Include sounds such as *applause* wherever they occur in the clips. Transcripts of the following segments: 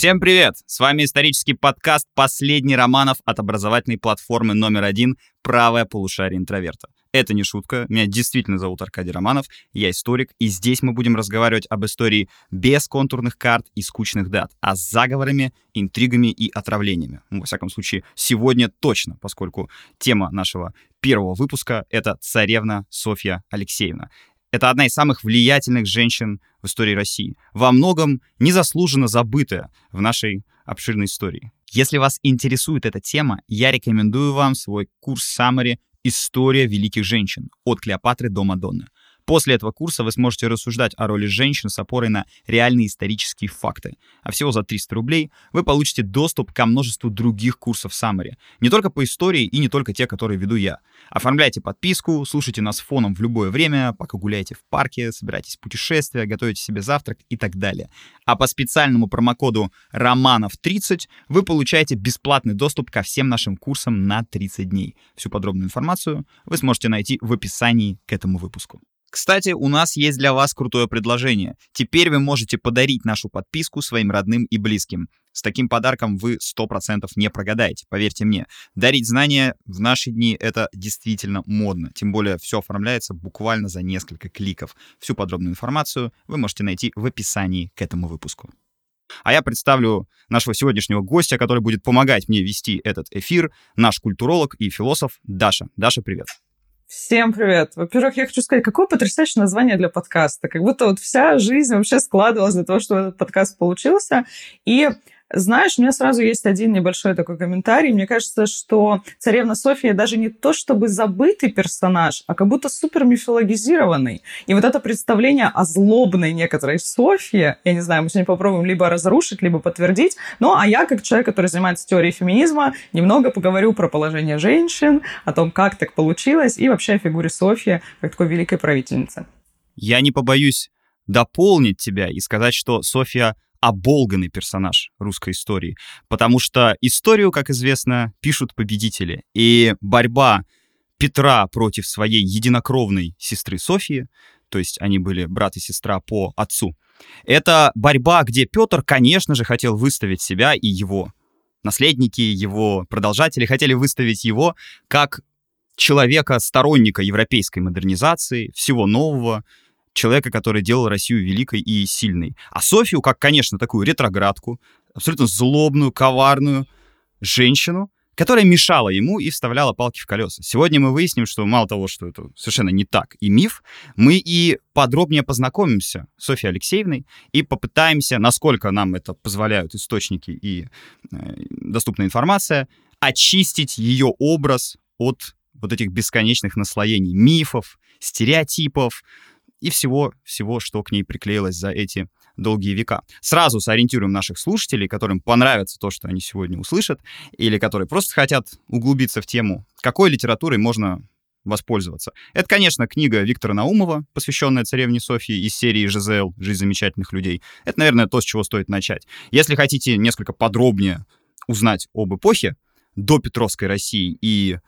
Всем привет! С вами исторический подкаст «Последний романов» от образовательной платформы номер один «Правое полушарие интроверта». Это не шутка, меня действительно зовут Аркадий Романов, я историк, и здесь мы будем разговаривать об истории без контурных карт и скучных дат, а с заговорами, интригами и отравлениями. Ну, во всяком случае, сегодня точно, поскольку тема нашего первого выпуска — это царевна Софья Алексеевна. Это одна из самых влиятельных женщин в истории России. Во многом незаслуженно забытая в нашей обширной истории. Если вас интересует эта тема, я рекомендую вам свой курс Summary «История великих женщин» от Клеопатры до Мадонны. После этого курса вы сможете рассуждать о роли женщин с опорой на реальные исторические факты. А всего за 300 рублей вы получите доступ ко множеству других курсов Summary. Не только по истории и не только те, которые веду я. Оформляйте подписку, слушайте нас фоном в любое время, пока гуляете в парке, собираетесь в путешествие, готовите себе завтрак и так далее. А по специальному промокоду романов30 вы получаете бесплатный доступ ко всем нашим курсам на 30 дней. Всю подробную информацию вы сможете найти в описании к этому выпуску. Кстати, у нас есть для вас крутое предложение. Теперь вы можете подарить нашу подписку своим родным и близким. С таким подарком вы 100% не прогадаете, поверьте мне. Дарить знания в наши дни — это действительно модно. Тем более все оформляется буквально за несколько кликов. Всю подробную информацию вы можете найти в описании к этому выпуску. А я представлю нашего сегодняшнего гостя, который будет помогать мне вести этот эфир, наш культуролог и философ Даша. Даша, привет. Всем привет! Во-первых, я хочу сказать, какое потрясающее название для подкаста. Как будто вот вся жизнь вообще складывалась для того, чтобы этот подкаст получился. И знаешь, у меня сразу есть один небольшой такой комментарий. Мне кажется, что царевна София даже не то чтобы забытый персонаж, а как будто супер мифологизированный. И вот это представление о злобной некоторой Софии, я не знаю, мы сегодня попробуем либо разрушить, либо подтвердить. Ну, а я, как человек, который занимается теорией феминизма, немного поговорю про положение женщин, о том, как так получилось, и вообще о фигуре Софии как такой великой правительницы. Я не побоюсь дополнить тебя и сказать, что Софья оболганный персонаж русской истории, потому что историю, как известно, пишут победители. И борьба Петра против своей единокровной сестры Софии, то есть они были брат и сестра по отцу, это борьба, где Петр, конечно же, хотел выставить себя и его наследники, его продолжатели хотели выставить его как человека-сторонника европейской модернизации, всего нового, человека, который делал Россию великой и сильной. А Софию, как, конечно, такую ретроградку, абсолютно злобную, коварную женщину, которая мешала ему и вставляла палки в колеса. Сегодня мы выясним, что мало того, что это совершенно не так и миф, мы и подробнее познакомимся с Софьей Алексеевной и попытаемся, насколько нам это позволяют источники и э, доступная информация, очистить ее образ от вот этих бесконечных наслоений мифов, стереотипов, и всего, всего, что к ней приклеилось за эти долгие века. Сразу сориентируем наших слушателей, которым понравится то, что они сегодня услышат, или которые просто хотят углубиться в тему, какой литературой можно воспользоваться. Это, конечно, книга Виктора Наумова, посвященная царевне Софии из серии «ЖЗЛ. Жизнь замечательных людей». Это, наверное, то, с чего стоит начать. Если хотите несколько подробнее узнать об эпохе до Петровской России и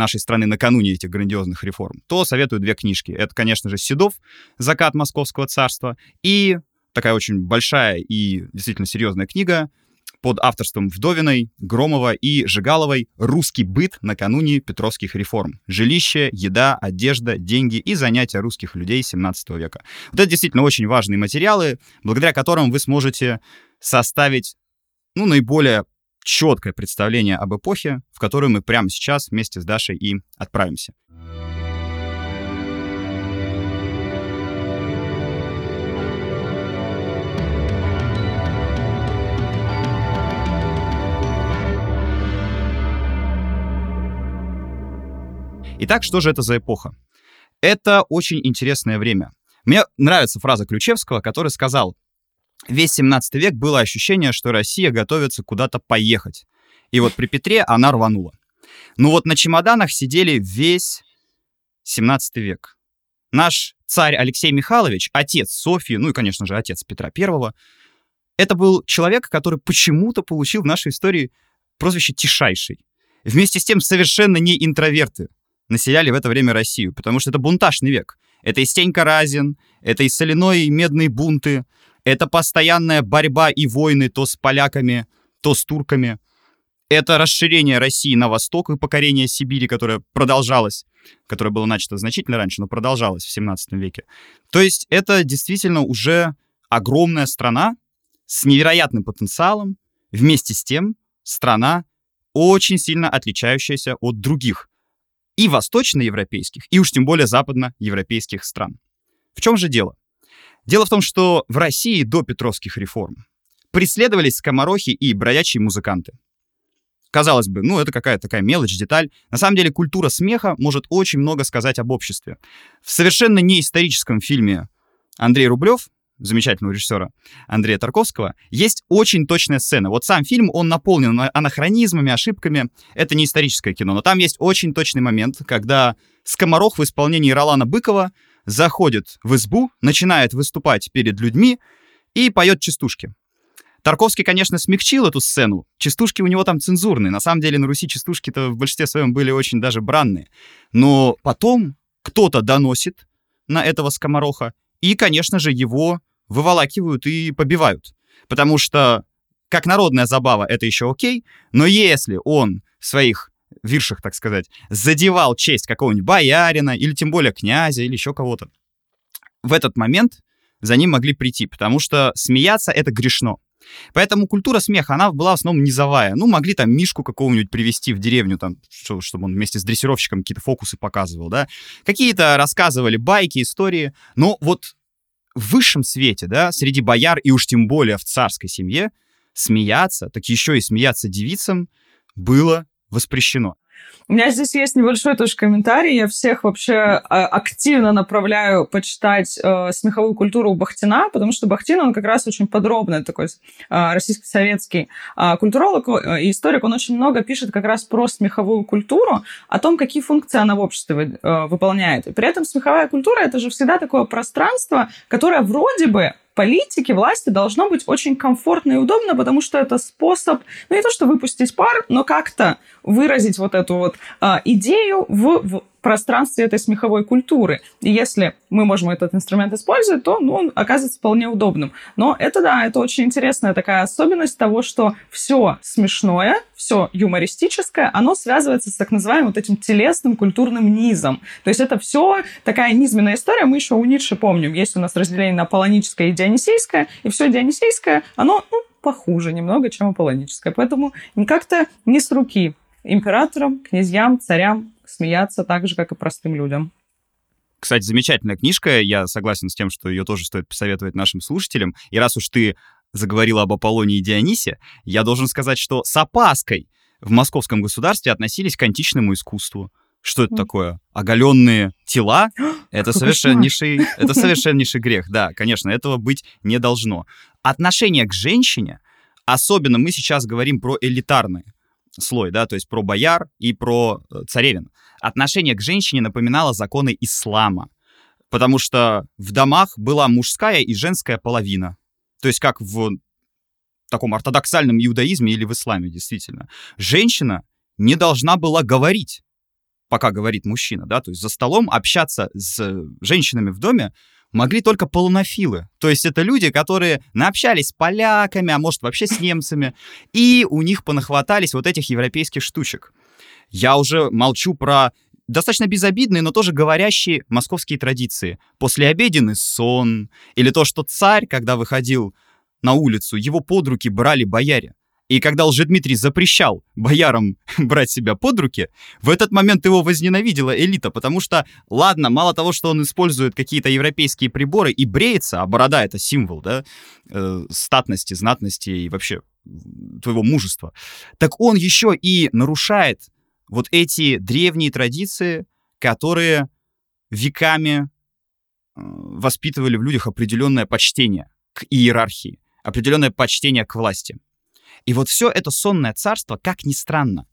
нашей страны накануне этих грандиозных реформ, то советую две книжки. Это, конечно же, Седов «Закат Московского царства» и такая очень большая и действительно серьезная книга под авторством Вдовиной, Громова и Жигаловой «Русский быт накануне Петровских реформ. Жилище, еда, одежда, деньги и занятия русских людей 17 века». Вот это действительно очень важные материалы, благодаря которым вы сможете составить ну, наиболее четкое представление об эпохе, в которую мы прямо сейчас вместе с Дашей и отправимся. Итак, что же это за эпоха? Это очень интересное время. Мне нравится фраза Ключевского, который сказал, весь 17 век было ощущение, что Россия готовится куда-то поехать. И вот при Петре она рванула. Ну вот на чемоданах сидели весь 17 век. Наш царь Алексей Михайлович, отец Софии, ну и, конечно же, отец Петра Первого, это был человек, который почему-то получил в нашей истории прозвище «тишайший». Вместе с тем совершенно не интроверты населяли в это время Россию, потому что это бунтажный век. Это и Стенька Разин, это и соляной и медные бунты, Это постоянная борьба и войны то с поляками, то с турками. Это расширение России на восток и покорение Сибири, которое продолжалось, которое было начато значительно раньше, но продолжалось в 17 веке. То есть это действительно уже огромная страна с невероятным потенциалом, вместе с тем страна, очень сильно отличающаяся от других и восточноевропейских, и уж тем более западноевропейских стран. В чем же дело? Дело в том, что в России до Петровских реформ преследовались скоморохи и бродячие музыканты. Казалось бы, ну это какая-то такая мелочь, деталь. На самом деле культура смеха может очень много сказать об обществе. В совершенно неисторическом фильме Андрей Рублев замечательного режиссера Андрея Тарковского, есть очень точная сцена. Вот сам фильм, он наполнен анахронизмами, ошибками. Это не историческое кино, но там есть очень точный момент, когда Скоморох в исполнении Ролана Быкова заходит в избу, начинает выступать перед людьми и поет частушки. Тарковский, конечно, смягчил эту сцену. Частушки у него там цензурные. На самом деле на Руси частушки-то в большинстве своем были очень даже бранные. Но потом кто-то доносит на этого скомороха, и, конечно же, его выволакивают и побивают. Потому что как народная забава это еще окей, но если он в своих виршах, так сказать, задевал честь какого-нибудь боярина или тем более князя или еще кого-то, в этот момент за ним могли прийти, потому что смеяться — это грешно. Поэтому культура смеха, она была в основном низовая. Ну, могли там Мишку какого-нибудь привести в деревню, там, что, чтобы он вместе с дрессировщиком какие-то фокусы показывал, да. Какие-то рассказывали байки, истории. Но вот в высшем свете, да, среди бояр и уж тем более в царской семье, смеяться, так еще и смеяться девицам было воспрещено. У меня здесь есть небольшой тоже комментарий. Я всех вообще а, активно направляю почитать э, смеховую культуру у Бахтина, потому что Бахтин, он как раз очень подробный такой э, российско-советский э, культуролог э, и историк. Он очень много пишет как раз про смеховую культуру, о том, какие функции она в обществе э, выполняет. И при этом смеховая культура — это же всегда такое пространство, которое вроде бы политике, власти должно быть очень комфортно и удобно, потому что это способ, ну не то что выпустить пар, но как-то выразить вот эту вот а, идею в, в пространстве этой смеховой культуры. И если мы можем этот инструмент использовать, то ну, он оказывается вполне удобным. Но это да, это очень интересная такая особенность того, что все смешное, все юмористическое, оно связывается с так называемым вот этим телесным культурным низом. То есть это все такая низменная история. Мы еще у Ницше помним, есть у нас разделение на аполлоническое и дионисейское, и все дионисейское, оно ну, похуже немного, чем аполлоническое. Поэтому как-то не с руки императорам, князьям, царям смеяться так же, как и простым людям. Кстати, замечательная книжка. Я согласен с тем, что ее тоже стоит посоветовать нашим слушателям. И раз уж ты заговорила об Аполлоне и Дионисе, я должен сказать, что с опаской в московском государстве относились к античному искусству. Что это такое? Оголенные тела? *gasps* Это совершеннейший, это *laughs* совершеннейший грех. Да, конечно, этого быть не должно. Отношение к женщине, особенно мы сейчас говорим про элитарные, слой, да, то есть про бояр и про э, царевин. Отношение к женщине напоминало законы ислама, потому что в домах была мужская и женская половина. То есть как в таком ортодоксальном иудаизме или в исламе, действительно. Женщина не должна была говорить, пока говорит мужчина, да, то есть за столом общаться с женщинами в доме могли только полонофилы. То есть это люди, которые наобщались с поляками, а может вообще с немцами, и у них понахватались вот этих европейских штучек. Я уже молчу про достаточно безобидные, но тоже говорящие московские традиции. Послеобеденный сон, или то, что царь, когда выходил на улицу, его под руки брали бояре. И когда Лжедмитрий запрещал боярам *laughs* брать себя под руки, в этот момент его возненавидела элита, потому что, ладно, мало того, что он использует какие-то европейские приборы и бреется, а борода — это символ, да, э, статности, знатности и вообще твоего мужества, так он еще и нарушает вот эти древние традиции, которые веками э, воспитывали в людях определенное почтение к иерархии, определенное почтение к власти. И вот все это сонное царство, как ни странно,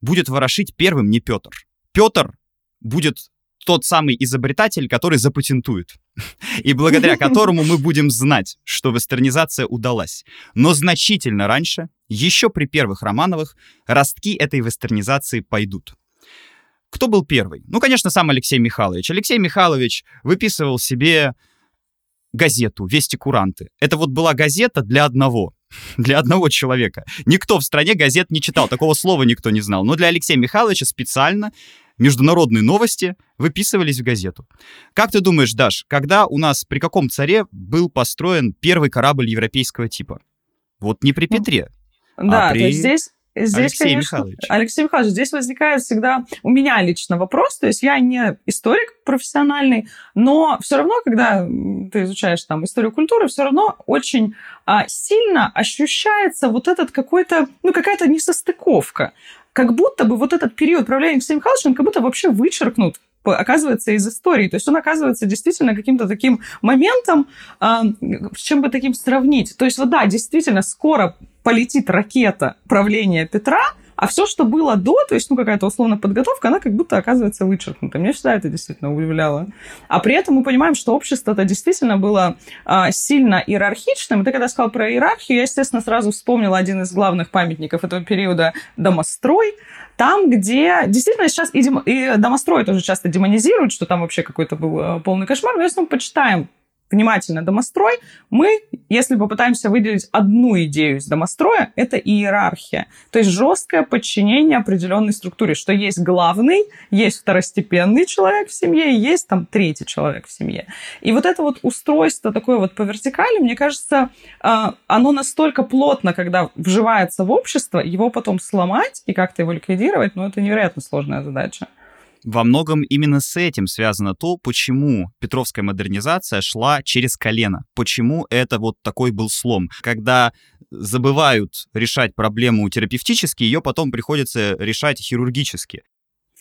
будет ворошить первым не Петр. Петр будет тот самый изобретатель, который запатентует, *laughs* и благодаря *laughs* которому мы будем знать, что вестернизация удалась. Но значительно раньше, еще при первых Романовых, ростки этой вестернизации пойдут. Кто был первый? Ну, конечно, сам Алексей Михайлович. Алексей Михайлович выписывал себе газету «Вести куранты». Это вот была газета для одного, для одного человека. Никто в стране газет не читал, такого слова никто не знал. Но для Алексея Михайловича специально международные новости выписывались в газету. Как ты думаешь, Даш, когда у нас, при каком царе был построен первый корабль европейского типа? Вот не при ну, Петре, да, а при... то есть здесь Здесь, Алексей конечно, Михайлович. Алексей Михайлович, здесь возникает всегда у меня лично вопрос, то есть я не историк профессиональный, но все равно, когда ты изучаешь там историю культуры, все равно очень а, сильно ощущается вот этот какой-то, ну какая-то несостыковка. Как будто бы вот этот период правления Алексея Михайловича, он как будто вообще вычеркнут оказывается из истории. То есть он оказывается действительно каким-то таким моментом, с чем бы таким сравнить. То есть вот да, действительно, скоро полетит ракета правления Петра, а все, что было до, то есть, ну, какая-то условная подготовка, она как будто оказывается вычеркнута. Мне всегда это действительно удивляло. А при этом мы понимаем, что общество-то действительно было а, сильно иерархичным. И ты когда сказал про иерархию, я, естественно, сразу вспомнила один из главных памятников этого периода – домострой. Там, где действительно сейчас и, дем... и домострой тоже часто демонизируют, что там вообще какой-то был а, полный кошмар. Но если мы почитаем внимательно домострой, мы, если попытаемся выделить одну идею из домостроя, это иерархия. То есть жесткое подчинение определенной структуре, что есть главный, есть второстепенный человек в семье, есть там третий человек в семье. И вот это вот устройство такое вот по вертикали, мне кажется, а, оно настолько плотно, когда вживается в общество, его потом сломать и как-то его ликвидировать, ну, это невероятно сложная задача. Во многом именно с этим связано то, почему Петровская модернизация шла через колено. Почему это вот такой был слом. Когда забывают решать проблему терапевтически, ее потом приходится решать хирургически.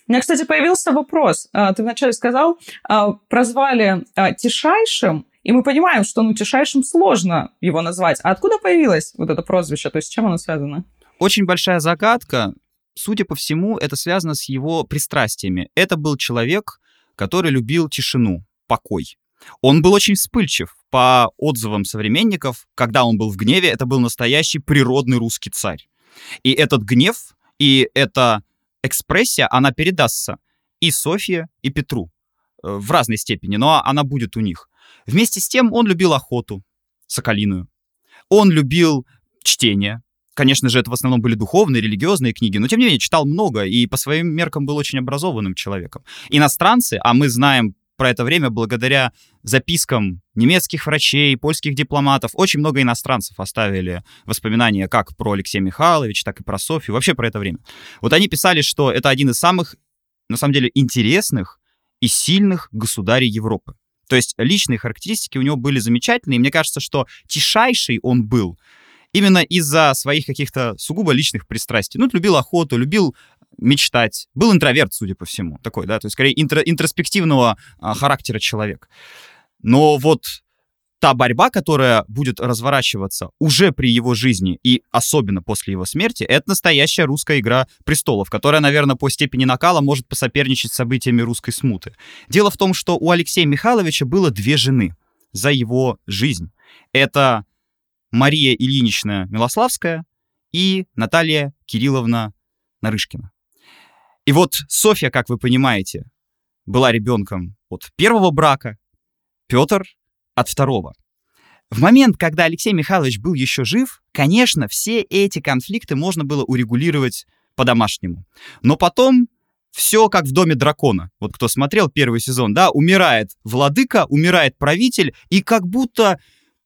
У меня, кстати, появился вопрос. А, ты вначале сказал, а, прозвали а, Тишайшим, и мы понимаем, что ну, Тишайшим сложно его назвать. А откуда появилось вот это прозвище? То есть с чем оно связано? Очень большая загадка судя по всему, это связано с его пристрастиями. Это был человек, который любил тишину, покой. Он был очень вспыльчив. По отзывам современников, когда он был в гневе, это был настоящий природный русский царь. И этот гнев, и эта экспрессия, она передастся и Софье, и Петру э, в разной степени, но она будет у них. Вместе с тем он любил охоту, соколиную. Он любил чтение, Конечно же, это в основном были духовные, религиозные книги, но тем не менее читал много и по своим меркам был очень образованным человеком. Иностранцы, а мы знаем про это время благодаря запискам немецких врачей, польских дипломатов. Очень много иностранцев оставили воспоминания как про Алексея Михайловича, так и про Софью, вообще про это время. Вот они писали, что это один из самых, на самом деле, интересных и сильных государей Европы. То есть личные характеристики у него были замечательные. И мне кажется, что тишайший он был именно из-за своих каких-то сугубо личных пристрастий. Ну, любил охоту, любил мечтать. Был интроверт, судя по всему, такой, да, то есть скорее интро интроспективного а, характера человек. Но вот та борьба, которая будет разворачиваться уже при его жизни и особенно после его смерти, это настоящая русская игра престолов, которая, наверное, по степени накала может посоперничать с событиями русской смуты. Дело в том, что у Алексея Михайловича было две жены за его жизнь. Это Мария Ильинична Милославская и Наталья Кирилловна Нарышкина. И вот Софья, как вы понимаете, была ребенком от первого брака, Петр от второго. В момент, когда Алексей Михайлович был еще жив, конечно, все эти конфликты можно было урегулировать по-домашнему. Но потом все как в доме дракона. Вот кто смотрел первый сезон, да, умирает владыка, умирает правитель, и как будто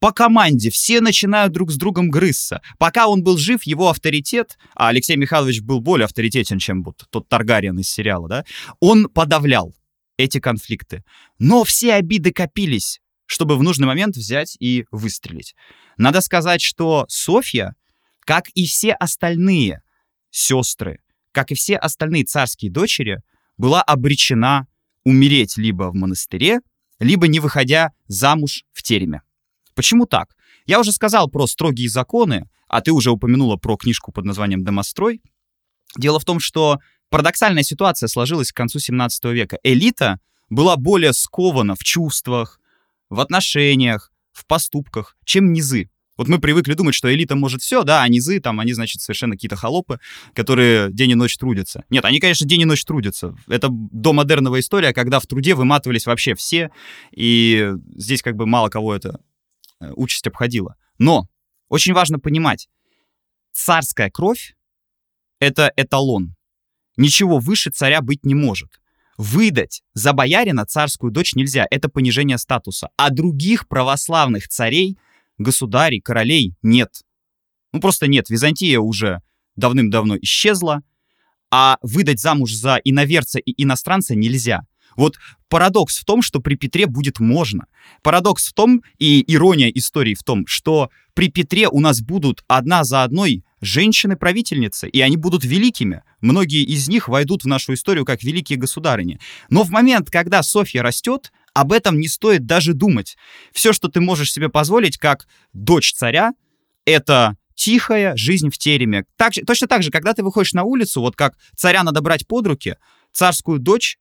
по команде все начинают друг с другом грызться. Пока он был жив, его авторитет, а Алексей Михайлович был более авторитетен, чем вот тот Таргариен из сериала, да, он подавлял эти конфликты. Но все обиды копились, чтобы в нужный момент взять и выстрелить. Надо сказать, что Софья, как и все остальные сестры, как и все остальные царские дочери, была обречена умереть либо в монастыре, либо не выходя замуж в тереме. Почему так? Я уже сказал про строгие законы, а ты уже упомянула про книжку под названием «Домострой». Дело в том, что парадоксальная ситуация сложилась к концу 17 века. Элита была более скована в чувствах, в отношениях, в поступках, чем низы. Вот мы привыкли думать, что элита может все, да, а низы, там, они, значит, совершенно какие-то холопы, которые день и ночь трудятся. Нет, они, конечно, день и ночь трудятся. Это домодерновая история, когда в труде выматывались вообще все, и здесь как бы мало кого это участь обходила. Но очень важно понимать, царская кровь — это эталон. Ничего выше царя быть не может. Выдать за боярина царскую дочь нельзя, это понижение статуса. А других православных царей — государей, королей нет. Ну, просто нет. Византия уже давным-давно исчезла, а выдать замуж за иноверца и иностранца нельзя. Вот парадокс в том, что при Петре будет можно. Парадокс в том, и ирония истории в том, что при Петре у нас будут одна за одной женщины-правительницы, и они будут великими. Многие из них войдут в нашу историю как великие государыни. Но в момент, когда Софья растет, об этом не стоит даже думать. Все, что ты можешь себе позволить, как дочь царя, это тихая жизнь в тереме. Так, точно так же, когда ты выходишь на улицу, вот как царя надо брать под руки, царскую дочь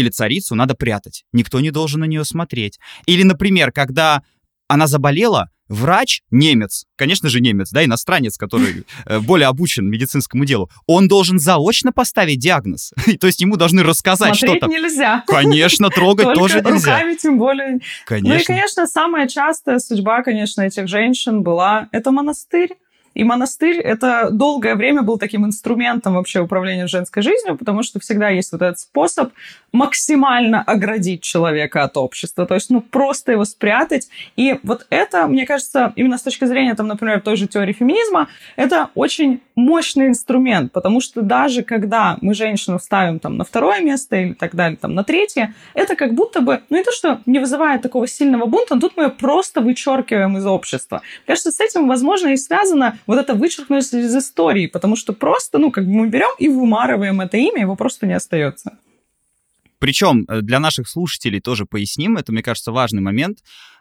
или царицу надо прятать. Никто не должен на нее смотреть. Или, например, когда она заболела, врач, немец, конечно же немец, да, иностранец, который *laughs* э, более обучен медицинскому делу, он должен заочно поставить диагноз. *laughs* То есть ему должны рассказать что-то. нельзя. *laughs* Конечно, трогать тоже нельзя. руками тем более. Конечно. Ну и, конечно, самая частая судьба, конечно, этих женщин была — это монастырь. И монастырь — это долгое время был таким инструментом вообще управления женской жизнью, потому что всегда есть вот этот способ максимально оградить человека от общества, то есть, ну, просто его спрятать. И вот это, мне кажется, именно с точки зрения, там, например, той же теории феминизма, это очень мощный инструмент, потому что даже когда мы женщину ставим там на второе место или так далее, там, на третье, это как будто бы, ну, не то, что не вызывает такого сильного бунта, но тут мы ее просто вычеркиваем из общества. Мне кажется, с этим, возможно, и связано вот это вычеркнуть из истории, потому что просто, ну, как бы мы берем и вымарываем это имя, его просто не остается. Причем э, для наших слушателей тоже поясним, это, мне кажется, важный момент.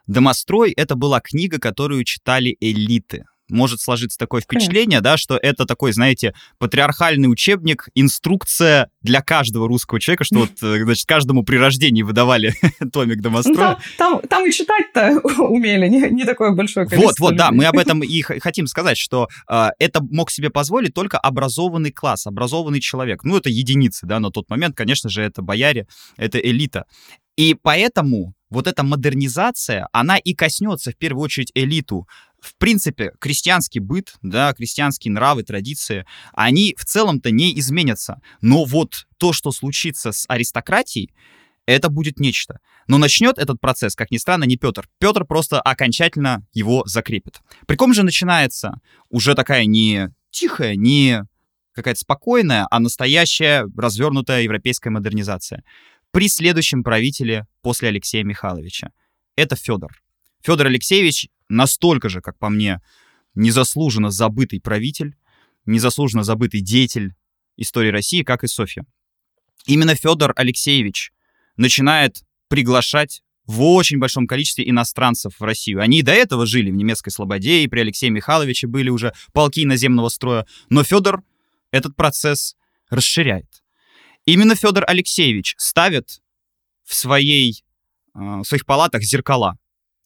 «Домострой» — это была книга, которую читали элиты может сложиться такое впечатление, да, что это такой, знаете, патриархальный учебник, инструкция для каждого русского человека, что вот, э, значит, каждому при рождении выдавали *laughs* томик домостроя. Ну, там, там, там и читать-то *laughs* умели, не, не такое большое количество Вот, вот, да, мы об этом *laughs* и хотим сказать, что э, это мог себе позволить только образованный класс, образованный человек. Ну, это единицы, да, на тот момент, конечно же, это бояре, это элита. И поэтому вот эта модернизация, она и коснется в первую очередь элиту. В принципе, крестьянский быт, да, крестьянские нравы, традиции, они в целом-то не изменятся. Но вот то, что случится с аристократией, это будет нечто. Но начнет этот процесс, как ни странно, не Петр. Петр просто окончательно его закрепит. При ком же начинается уже такая не тихая, не какая-то спокойная, а настоящая развернутая европейская модернизация при следующем правителе после Алексея Михайловича. Это Федор. Федор Алексеевич настолько же, как по мне, незаслуженно забытый правитель, незаслуженно забытый деятель истории России, как и Софья. Именно Федор Алексеевич начинает приглашать в очень большом количестве иностранцев в Россию. Они и до этого жили в немецкой Слободе, и при Алексее Михайловиче были уже полки наземного строя. Но Федор этот процесс расширяет. Именно Федор Алексеевич ставит в, своей, э, в своих палатах зеркала.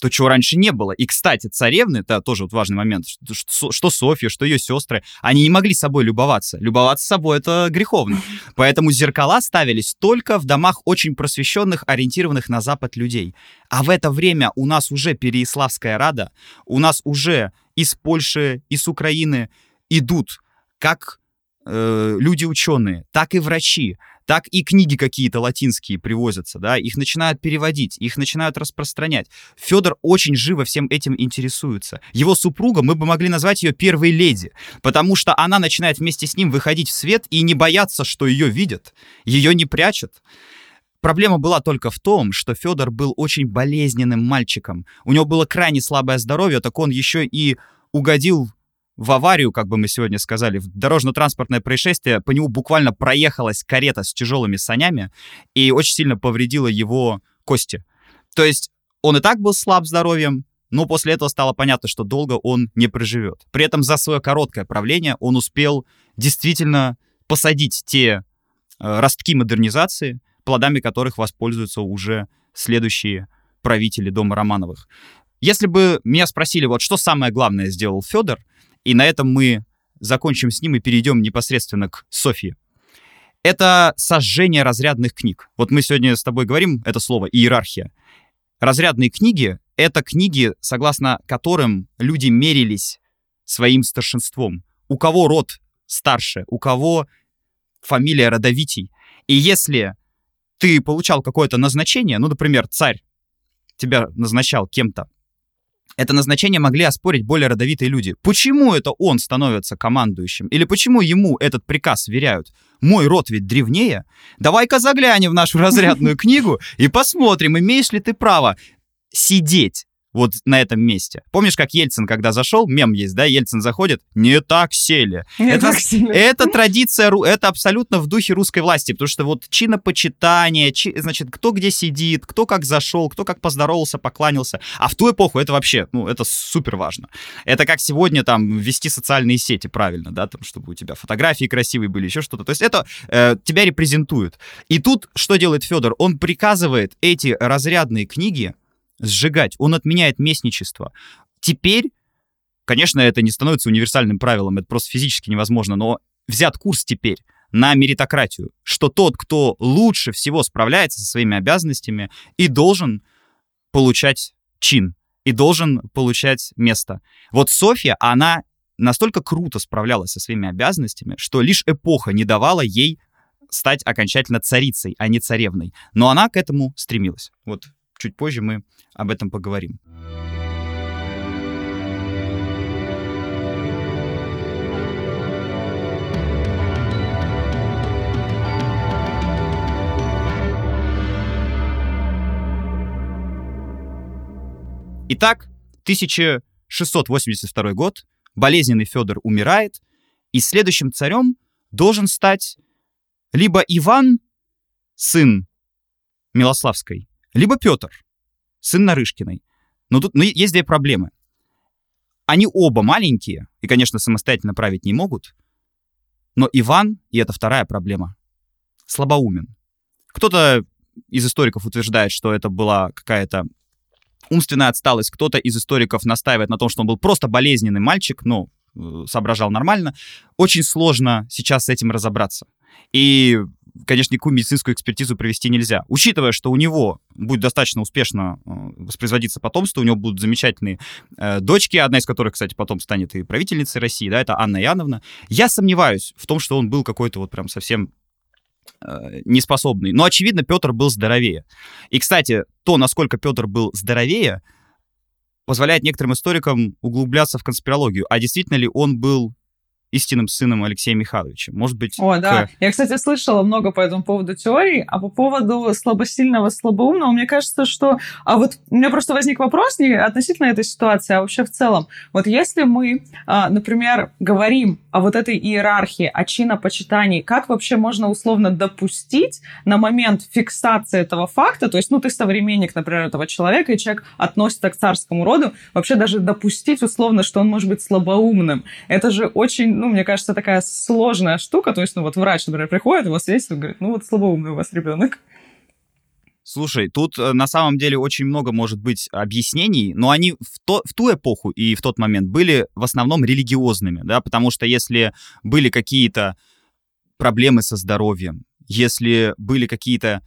То, чего раньше не было. И, кстати, царевны, это тоже вот важный момент, что, что Софья, что ее сестры, они не могли собой любоваться. Любоваться собой — это греховно. *laughs* Поэтому зеркала ставились только в домах очень просвещенных, ориентированных на Запад людей. А в это время у нас уже Переяславская Рада, у нас уже из Польши, из Украины идут как э, люди ученые, так и врачи, так и книги какие-то латинские привозятся, да, их начинают переводить, их начинают распространять. Федор очень живо всем этим интересуется. Его супруга, мы бы могли назвать ее первой леди, потому что она начинает вместе с ним выходить в свет и не бояться, что ее видят, ее не прячут. Проблема была только в том, что Федор был очень болезненным мальчиком. У него было крайне слабое здоровье, так он еще и угодил в аварию, как бы мы сегодня сказали, в дорожно-транспортное происшествие, по нему буквально проехалась карета с тяжелыми санями и очень сильно повредила его кости. То есть он и так был слаб здоровьем, но после этого стало понятно, что долго он не проживет. При этом за свое короткое правление он успел действительно посадить те э, ростки модернизации, плодами которых воспользуются уже следующие правители дома Романовых. если бы меня спросили, вот что самое главное сделал Федор, и на этом мы закончим с ним и перейдем непосредственно к Софии. Это сожжение разрядных книг. Вот мы сегодня с тобой говорим это слово иерархия. Разрядные книги — это книги, согласно которым люди мерились своим старшинством. У кого род старше, у кого фамилия родовитей. И если ты получал какое-то назначение, ну, например, царь тебя назначал кем-то, это назначение могли оспорить более родовитые люди. Почему это он становится командующим? Или почему ему этот приказ веряют? Мой род ведь древнее. Давай-ка заглянем в нашу *laughs* разрядную книгу и посмотрим, имеешь ли ты право сидеть вот на этом месте. Помнишь, как Ельцин, когда зашел, мем есть, да, Ельцин заходит, не так сели. *laughs* Не это, так сели. *laughs* это традиция, это абсолютно в духе русской власти, потому что вот чинопочитание, чи, значит, кто где сидит, кто как зашел, кто как поздоровался, покланялся. А в ту эпоху это вообще, ну, это супер важно. Это как сегодня там вести социальные сети правильно, да, там, чтобы у тебя фотографии красивые были, еще что-то. То есть это э, тебя репрезентует. И тут что делает Федор? Он приказывает эти разрядные книги сжигать. Он отменяет местничество. Теперь, конечно, это не становится универсальным правилом, это просто физически невозможно, но взят курс теперь на меритократию, что тот, кто лучше всего справляется со своими обязанностями и должен получать чин, и должен получать место. Вот Софья, она настолько круто справлялась со своими обязанностями, что лишь эпоха не давала ей стать окончательно царицей, а не царевной. Но она к этому стремилась. Вот чуть позже мы об этом поговорим. Итак, 1682 год, болезненный Федор умирает, и следующим царем должен стать либо Иван, сын Милославской, либо Петр, сын Нарышкиной. Но тут но есть две проблемы. Они оба маленькие и, конечно, самостоятельно править не могут. Но Иван, и это вторая проблема, слабоумен. Кто-то из историков утверждает, что это была какая-то умственная отсталость. Кто-то из историков настаивает на том, что он был просто болезненный мальчик, но э, соображал нормально. Очень сложно сейчас с этим разобраться. И конечно, никакую медицинскую экспертизу провести нельзя. Учитывая, что у него будет достаточно успешно э, воспроизводиться потомство, у него будут замечательные э, дочки, одна из которых, кстати, потом станет и правительницей России, да, это Анна Яновна. Я сомневаюсь в том, что он был какой-то вот прям совсем э, неспособный. Но, очевидно, Петр был здоровее. И, кстати, то, насколько Петр был здоровее, позволяет некоторым историкам углубляться в конспирологию. А действительно ли он был истинным сыном Алексея Михайловича. Может быть... О, да. К... Я, кстати, слышала много по этому поводу теорий, а по поводу слабосильного, слабоумного, мне кажется, что... А вот у меня просто возник вопрос не относительно этой ситуации, а вообще в целом. Вот если мы, а, например, говорим о вот этой иерархии, о чинопочитании, как вообще можно условно допустить на момент фиксации этого факта, то есть, ну, ты современник, например, этого человека, и человек относится к царскому роду, вообще даже допустить условно, что он может быть слабоумным. Это же очень ну, мне кажется, такая сложная штука. То есть, ну, вот врач, например, приходит, его свидетельствует, говорит, ну, вот слабоумный у вас ребенок. Слушай, тут э, на самом деле очень много может быть объяснений, но они в, то, в ту эпоху и в тот момент были в основном религиозными, да, потому что если были какие-то проблемы со здоровьем, если были какие-то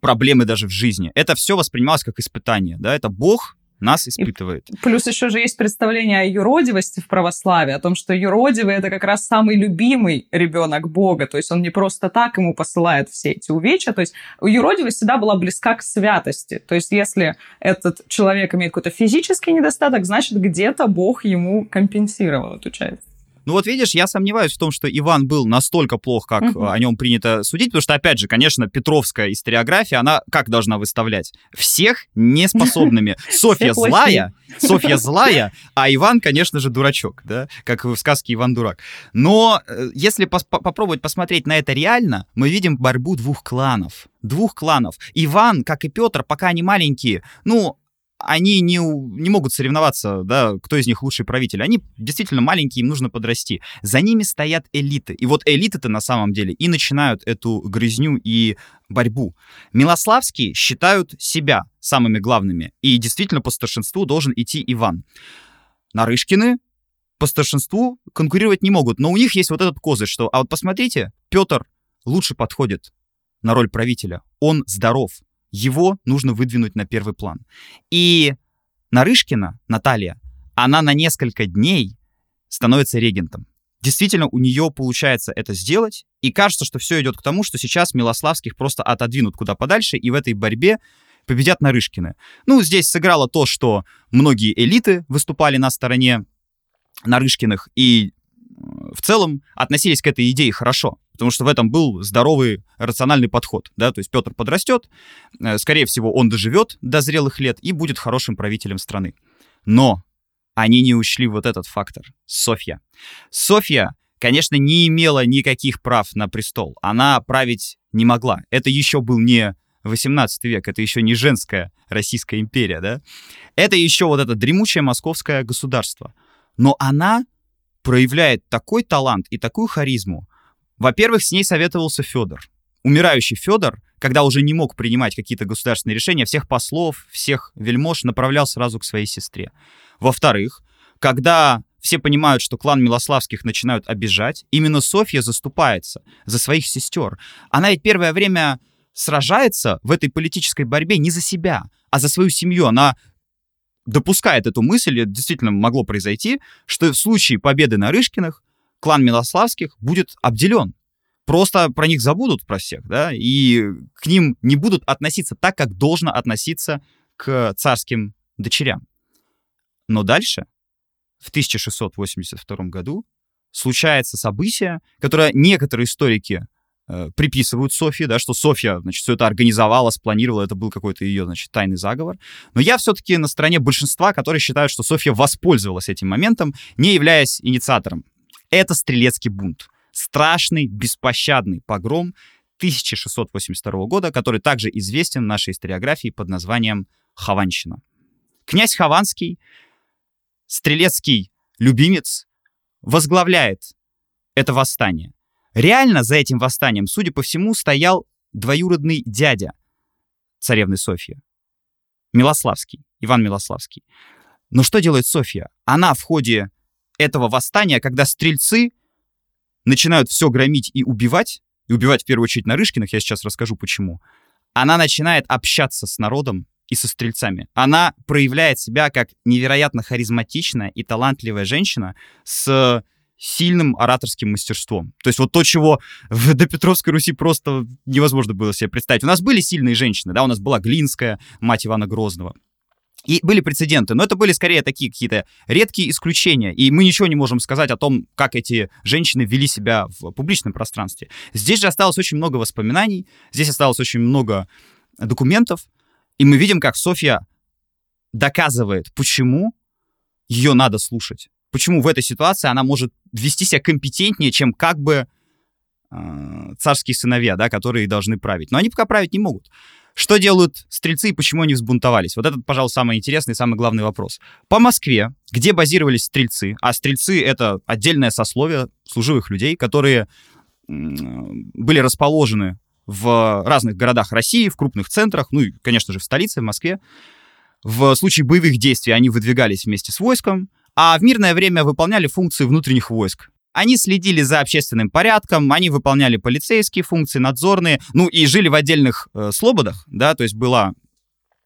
проблемы даже в жизни, это все воспринималось как испытание, да, это Бог нас испытывает. И плюс еще же есть представление о юродивости в православии, о том, что юродивый — это как раз самый любимый ребенок Бога, то есть он не просто так ему посылает все эти увечья, то есть юродивость всегда была близка к святости, то есть если этот человек имеет какой-то физический недостаток, значит, где-то Бог ему компенсировал эту часть. Ну вот видишь, я сомневаюсь в том, что Иван был настолько плох, как uh-huh. о нем принято судить, потому что, опять же, конечно, Петровская историография, она как должна выставлять? Всех неспособными. *laughs* Софья злая, Софья злая, а Иван, конечно же, дурачок, да, как в сказке Иван дурак. Но э, если попробовать посмотреть на это реально, мы видим борьбу двух кланов. Двух кланов. Иван, как и Петр, пока они маленькие, ну, они не, не могут соревноваться, да, кто из них лучший правитель. Они действительно маленькие, им нужно подрасти. За ними стоят элиты. И вот элиты-то на самом деле и начинают эту грызню и борьбу. Милославские считают себя самыми главными. И действительно по старшинству должен идти Иван. Нарышкины по старшинству конкурировать не могут. Но у них есть вот этот козырь, что, а вот посмотрите, Петр лучше подходит на роль правителя. Он здоров, его нужно выдвинуть на первый план. И Нарышкина, Наталья, она на несколько дней становится регентом. Действительно, у нее получается это сделать, и кажется, что все идет к тому, что сейчас Милославских просто отодвинут куда подальше, и в этой борьбе победят Нарышкины. Ну, здесь сыграло то, что многие элиты выступали на стороне Нарышкиных, и в целом относились к этой идее хорошо, потому что в этом был здоровый рациональный подход, да, то есть Петр подрастет, э, скорее всего, он доживет до зрелых лет и будет хорошим правителем страны. Но они не учли вот этот фактор. Софья. Софья, конечно, не имела никаких прав на престол. Она править не могла. Это еще был не 18 век, это еще не женская Российская империя, да? Это еще вот это дремучее московское государство. Но она проявляет такой талант и такую харизму. Во-первых, с ней советовался Федор. Умирающий Федор, когда уже не мог принимать какие-то государственные решения, всех послов, всех вельмож направлял сразу к своей сестре. Во-вторых, когда все понимают, что клан Милославских начинают обижать, именно Софья заступается за своих сестер. Она ведь первое время сражается в этой политической борьбе не за себя, а за свою семью. Она допускает эту мысль, это действительно могло произойти, что в случае победы на Рышкиных клан Милославских будет обделен. Просто про них забудут, про всех, да, и к ним не будут относиться так, как должно относиться к царским дочерям. Но дальше, в 1682 году, случается событие, которое некоторые историки приписывают Софье, да, что Софья, значит, все это организовала, спланировала, это был какой-то ее, значит, тайный заговор. Но я все-таки на стороне большинства, которые считают, что Софья воспользовалась этим моментом, не являясь инициатором. Это стрелецкий бунт. Страшный, беспощадный погром 1682 года, который также известен в нашей историографии под названием Хованщина. Князь Хованский, стрелецкий любимец, возглавляет это восстание. Реально за этим восстанием, судя по всему, стоял двоюродный дядя царевны Софьи, Милославский, Иван Милославский. Но что делает Софья? Она в ходе этого восстания, когда стрельцы начинают все громить и убивать, и убивать в первую очередь Нарышкиных, я сейчас расскажу почему, она начинает общаться с народом и со стрельцами. Она проявляет себя как невероятно харизматичная и талантливая женщина с сильным ораторским мастерством. То есть вот то, чего в допетровской Руси просто невозможно было себе представить. У нас были сильные женщины, да, у нас была Глинская, мать Ивана Грозного. И были прецеденты, но это были скорее такие какие-то редкие исключения, и мы ничего не можем сказать о том, как эти женщины вели себя в публичном пространстве. Здесь же осталось очень много воспоминаний, здесь осталось очень много документов, и мы видим, как Софья доказывает, почему ее надо слушать почему в этой ситуации она может вести себя компетентнее, чем как бы э, царские сыновья, да, которые должны править. Но они пока править не могут. Что делают стрельцы и почему они взбунтовались? Вот это, пожалуй, самый интересный самый главный вопрос. По Москве, где базировались стрельцы, а стрельцы — это отдельное сословие служивых людей, которые были расположены в разных городах России, в крупных центрах, ну и, конечно же, в столице, в Москве. В случае боевых действий они выдвигались вместе с войском, а в мирное время выполняли функции внутренних войск. Они следили за общественным порядком, они выполняли полицейские функции, надзорные, ну и жили в отдельных э, слободах, да, то есть была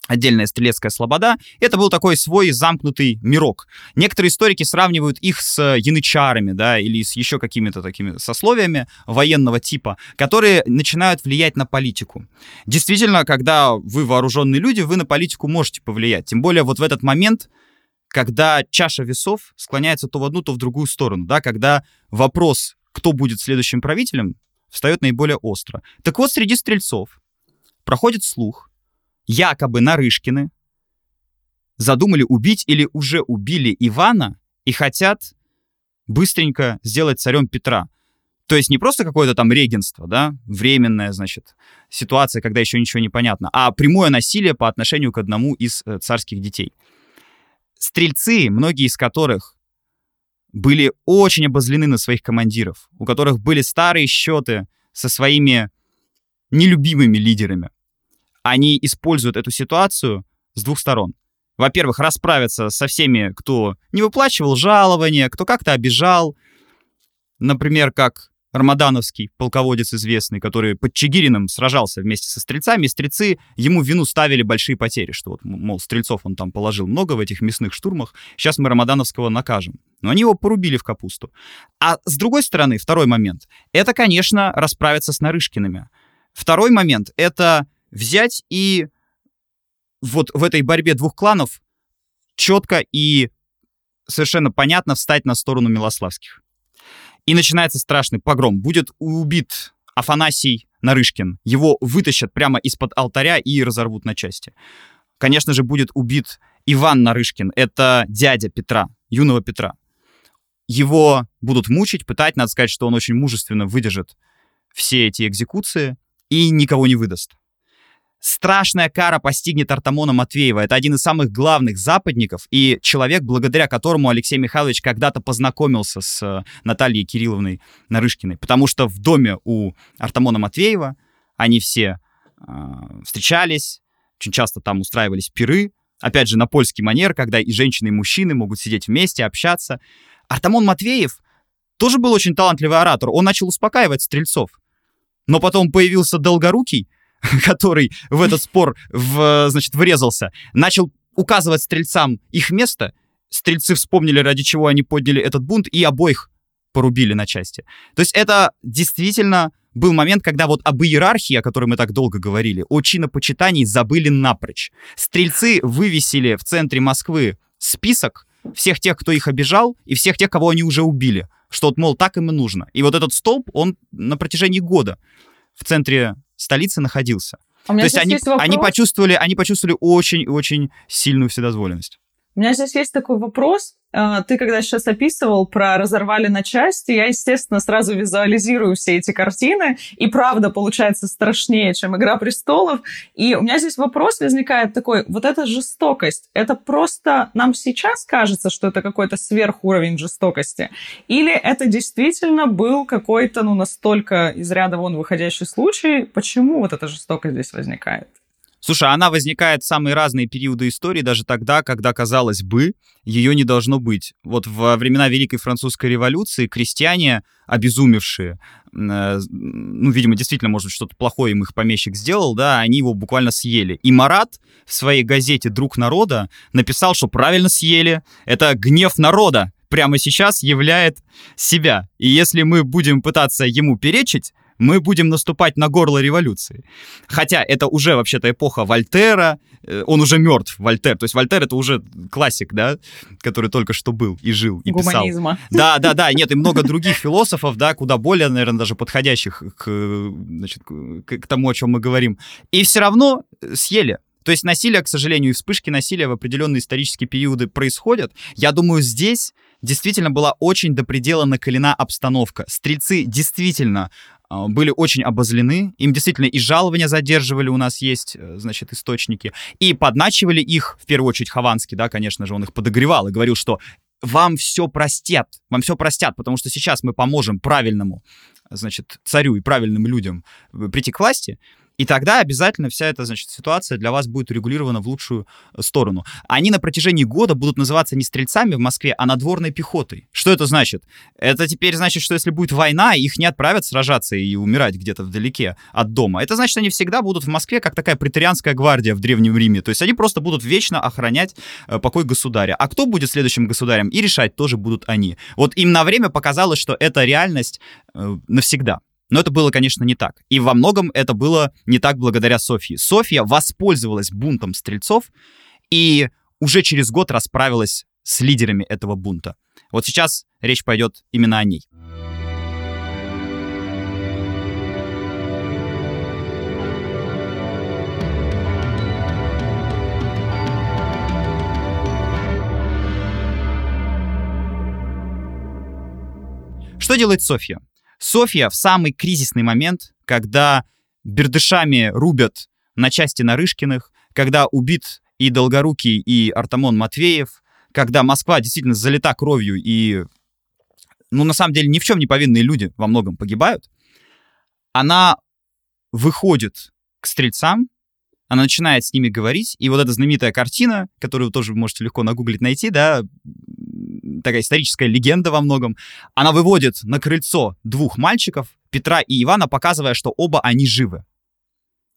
отдельная стрелецкая слобода. Это был такой свой замкнутый мирок. Некоторые историки сравнивают их с янычарами, да, или с еще какими-то такими сословиями военного типа, которые начинают влиять на политику. Действительно, когда вы вооруженные люди, вы на политику можете повлиять. Тем более вот в этот момент когда чаша весов склоняется то в одну, то в другую сторону, да, когда вопрос, кто будет следующим правителем, встает наиболее остро. Так вот, среди стрельцов проходит слух, якобы Нарышкины задумали убить или уже убили Ивана и хотят быстренько сделать царем Петра. То есть не просто какое-то там регенство, да, временная, значит, ситуация, когда еще ничего не понятно, а прямое насилие по отношению к одному из э, царских детей. Стрельцы, многие из которых были очень обозлены на своих командиров, у которых были старые счеты со своими нелюбимыми лидерами. Они используют эту ситуацию с двух сторон. Во-первых, расправиться со всеми, кто не выплачивал жалования, кто как-то обижал. Например, как Рамадановский, полководец известный, который под Чигириным сражался вместе со стрельцами, и стрельцы ему вину ставили большие потери, что вот, мол, стрельцов он там положил много в этих мясных штурмах, сейчас мы Рамадановского накажем. Но они его порубили в капусту. А с другой стороны, второй момент, это, конечно, расправиться с Нарышкиными. Второй момент — это взять и вот в этой борьбе двух кланов четко и совершенно понятно встать на сторону Милославских. И начинается страшный погром. Будет убит Афанасий Нарышкин. Его вытащат прямо из-под алтаря и разорвут на части. Конечно же, будет убит Иван Нарышкин. Это дядя Петра, юного Петра. Его будут мучить, пытать. Надо сказать, что он очень мужественно выдержит все эти экзекуции и никого не выдаст. Страшная кара постигнет Артамона Матвеева. Это один из самых главных западников и человек, благодаря которому Алексей Михайлович когда-то познакомился с э, Натальей Кирилловной Нарышкиной. Потому что в доме у Артамона Матвеева они все э, встречались, очень часто там устраивались пиры. Опять же, на польский манер, когда и женщины, и мужчины могут сидеть вместе, общаться. Артамон Матвеев тоже был очень талантливый оратор. Он начал успокаивать стрельцов. Но потом появился Долгорукий, *laughs* который в этот спор, в, значит, врезался, начал указывать стрельцам их место. Стрельцы вспомнили, ради чего они подняли этот бунт, и обоих порубили на части. То есть это действительно был момент, когда вот об иерархии, о которой мы так долго говорили, о чинопочитании забыли напрочь. Стрельцы вывесили в центре Москвы список всех тех, кто их обижал, и всех тех, кого они уже убили. Что, вот, мол, так им и нужно. И вот этот столб, он на протяжении года в центре столицы находился. А То есть они, они почувствовали, они почувствовали очень-очень сильную вседозволенность. У меня здесь есть такой вопрос. А, ты когда сейчас описывал про разорвали на части, я, естественно, сразу визуализирую все эти картины, и правда получается страшнее, чем «Игра престолов». И у меня здесь вопрос возникает такой, вот эта жестокость, это просто нам сейчас кажется, что это какой-то сверхуровень жестокости? Или это действительно был какой-то, ну, настолько из ряда вон выходящий случай? Почему вот эта жестокость здесь возникает? Слушай, она возникает в самые разные периоды истории, даже тогда, когда, казалось бы, ее не должно быть. Вот во времена Великой Французской революции крестьяне, обезумевшие, э, ну, видимо, действительно, может, что-то плохое им их помещик сделал, да, они его буквально съели. И Марат в своей газете «Друг народа» написал, что правильно съели. Это гнев народа прямо сейчас являет себя. И если мы будем пытаться ему перечить, мы будем наступать на горло революции. Хотя это уже вообще-то эпоха Вольтера, э, он уже мертв, Вольтер. То есть Вольтер это уже классик, да, который только что был и жил, и Гуманизма. писал. Да, да, да, нет, и много других философов, да, куда более, наверное, даже подходящих к, значит, к, к тому, о чем мы говорим. И все равно съели. То есть насилие, к сожалению, и вспышки насилия в определенные исторические периоды происходят. Я думаю, здесь действительно была очень до предела накалена обстановка. Стрельцы действительно были очень обозлены, им действительно и жалования задерживали, у нас есть, э, значит, источники, и подначивали их, в первую очередь Хованский, да, конечно же, он их подогревал и говорил, что вам все простят, вам все простят, потому что сейчас мы поможем правильному, значит, царю и правильным людям э, прийти к власти, и тогда обязательно вся эта, значит, ситуация для вас будет урегулирована в лучшую э, сторону. Они на протяжении года будут называться не стрельцами в Москве, а надворной пехотой. Что это значит? Это теперь значит, что если будет война, их не отправят сражаться и умирать где-то вдалеке от дома. Это значит, они всегда будут в Москве, как такая претарианская гвардия в Древнем Риме. То есть они просто будут вечно охранять э, покой государя. А кто будет следующим государем? И решать тоже будут они. Вот им на время показалось, что это реальность э, навсегда. Но это было, конечно, не так. И во многом это было не так благодаря Софье. Софья воспользовалась бунтом стрельцов и уже через год расправилась с лидерами этого бунта. Вот сейчас речь пойдет именно о ней. Что делает Софья? Софья в самый кризисный момент, когда бердышами рубят на части Нарышкиных, когда убит и Долгорукий, и Артамон Матвеев, когда Москва действительно залита кровью и, ну, на самом деле, ни в чем не повинные люди во многом погибают, она выходит к стрельцам, она начинает с ними говорить, и вот эта знаменитая картина, которую вы тоже можете легко нагуглить найти, да, такая историческая легенда во многом, она выводит на крыльцо двух мальчиков, Петра и Ивана, показывая, что оба они живы.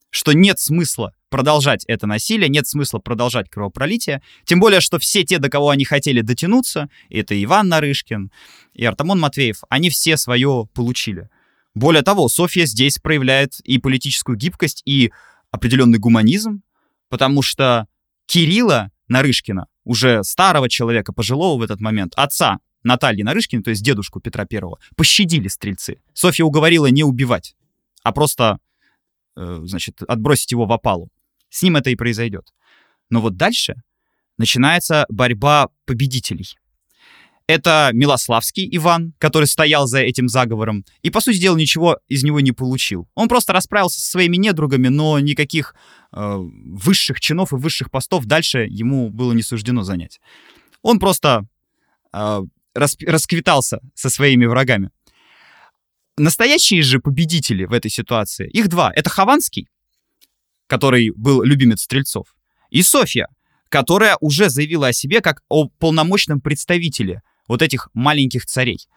Что нет смысла продолжать это насилие, нет смысла продолжать кровопролитие. Тем более, что все те, до кого они хотели дотянуться, это Иван Нарышкин и Артамон Матвеев, они все свое получили. Более того, Софья здесь проявляет и политическую гибкость, и определенный гуманизм, потому что Кирилла Нарышкина, уже старого человека, пожилого в этот момент, отца Натальи Нарышкина, то есть дедушку Петра Первого, пощадили стрельцы. Софья уговорила не убивать, а просто, э, значит, отбросить его в опалу. С ним это и произойдет. Но вот дальше начинается борьба победителей. Это Милославский Иван, который стоял за этим заговором, и, по сути дела, ничего из него не получил. Он просто расправился со своими недругами, но никаких э, высших чинов и высших постов дальше ему было не суждено занять. Он просто э, расп- расквитался со своими врагами. Настоящие же победители в этой ситуации, их два. Это Хованский, который был любимец стрельцов, и Софья, которая уже заявила о себе как о полномочном представителе вот этих маленьких царей.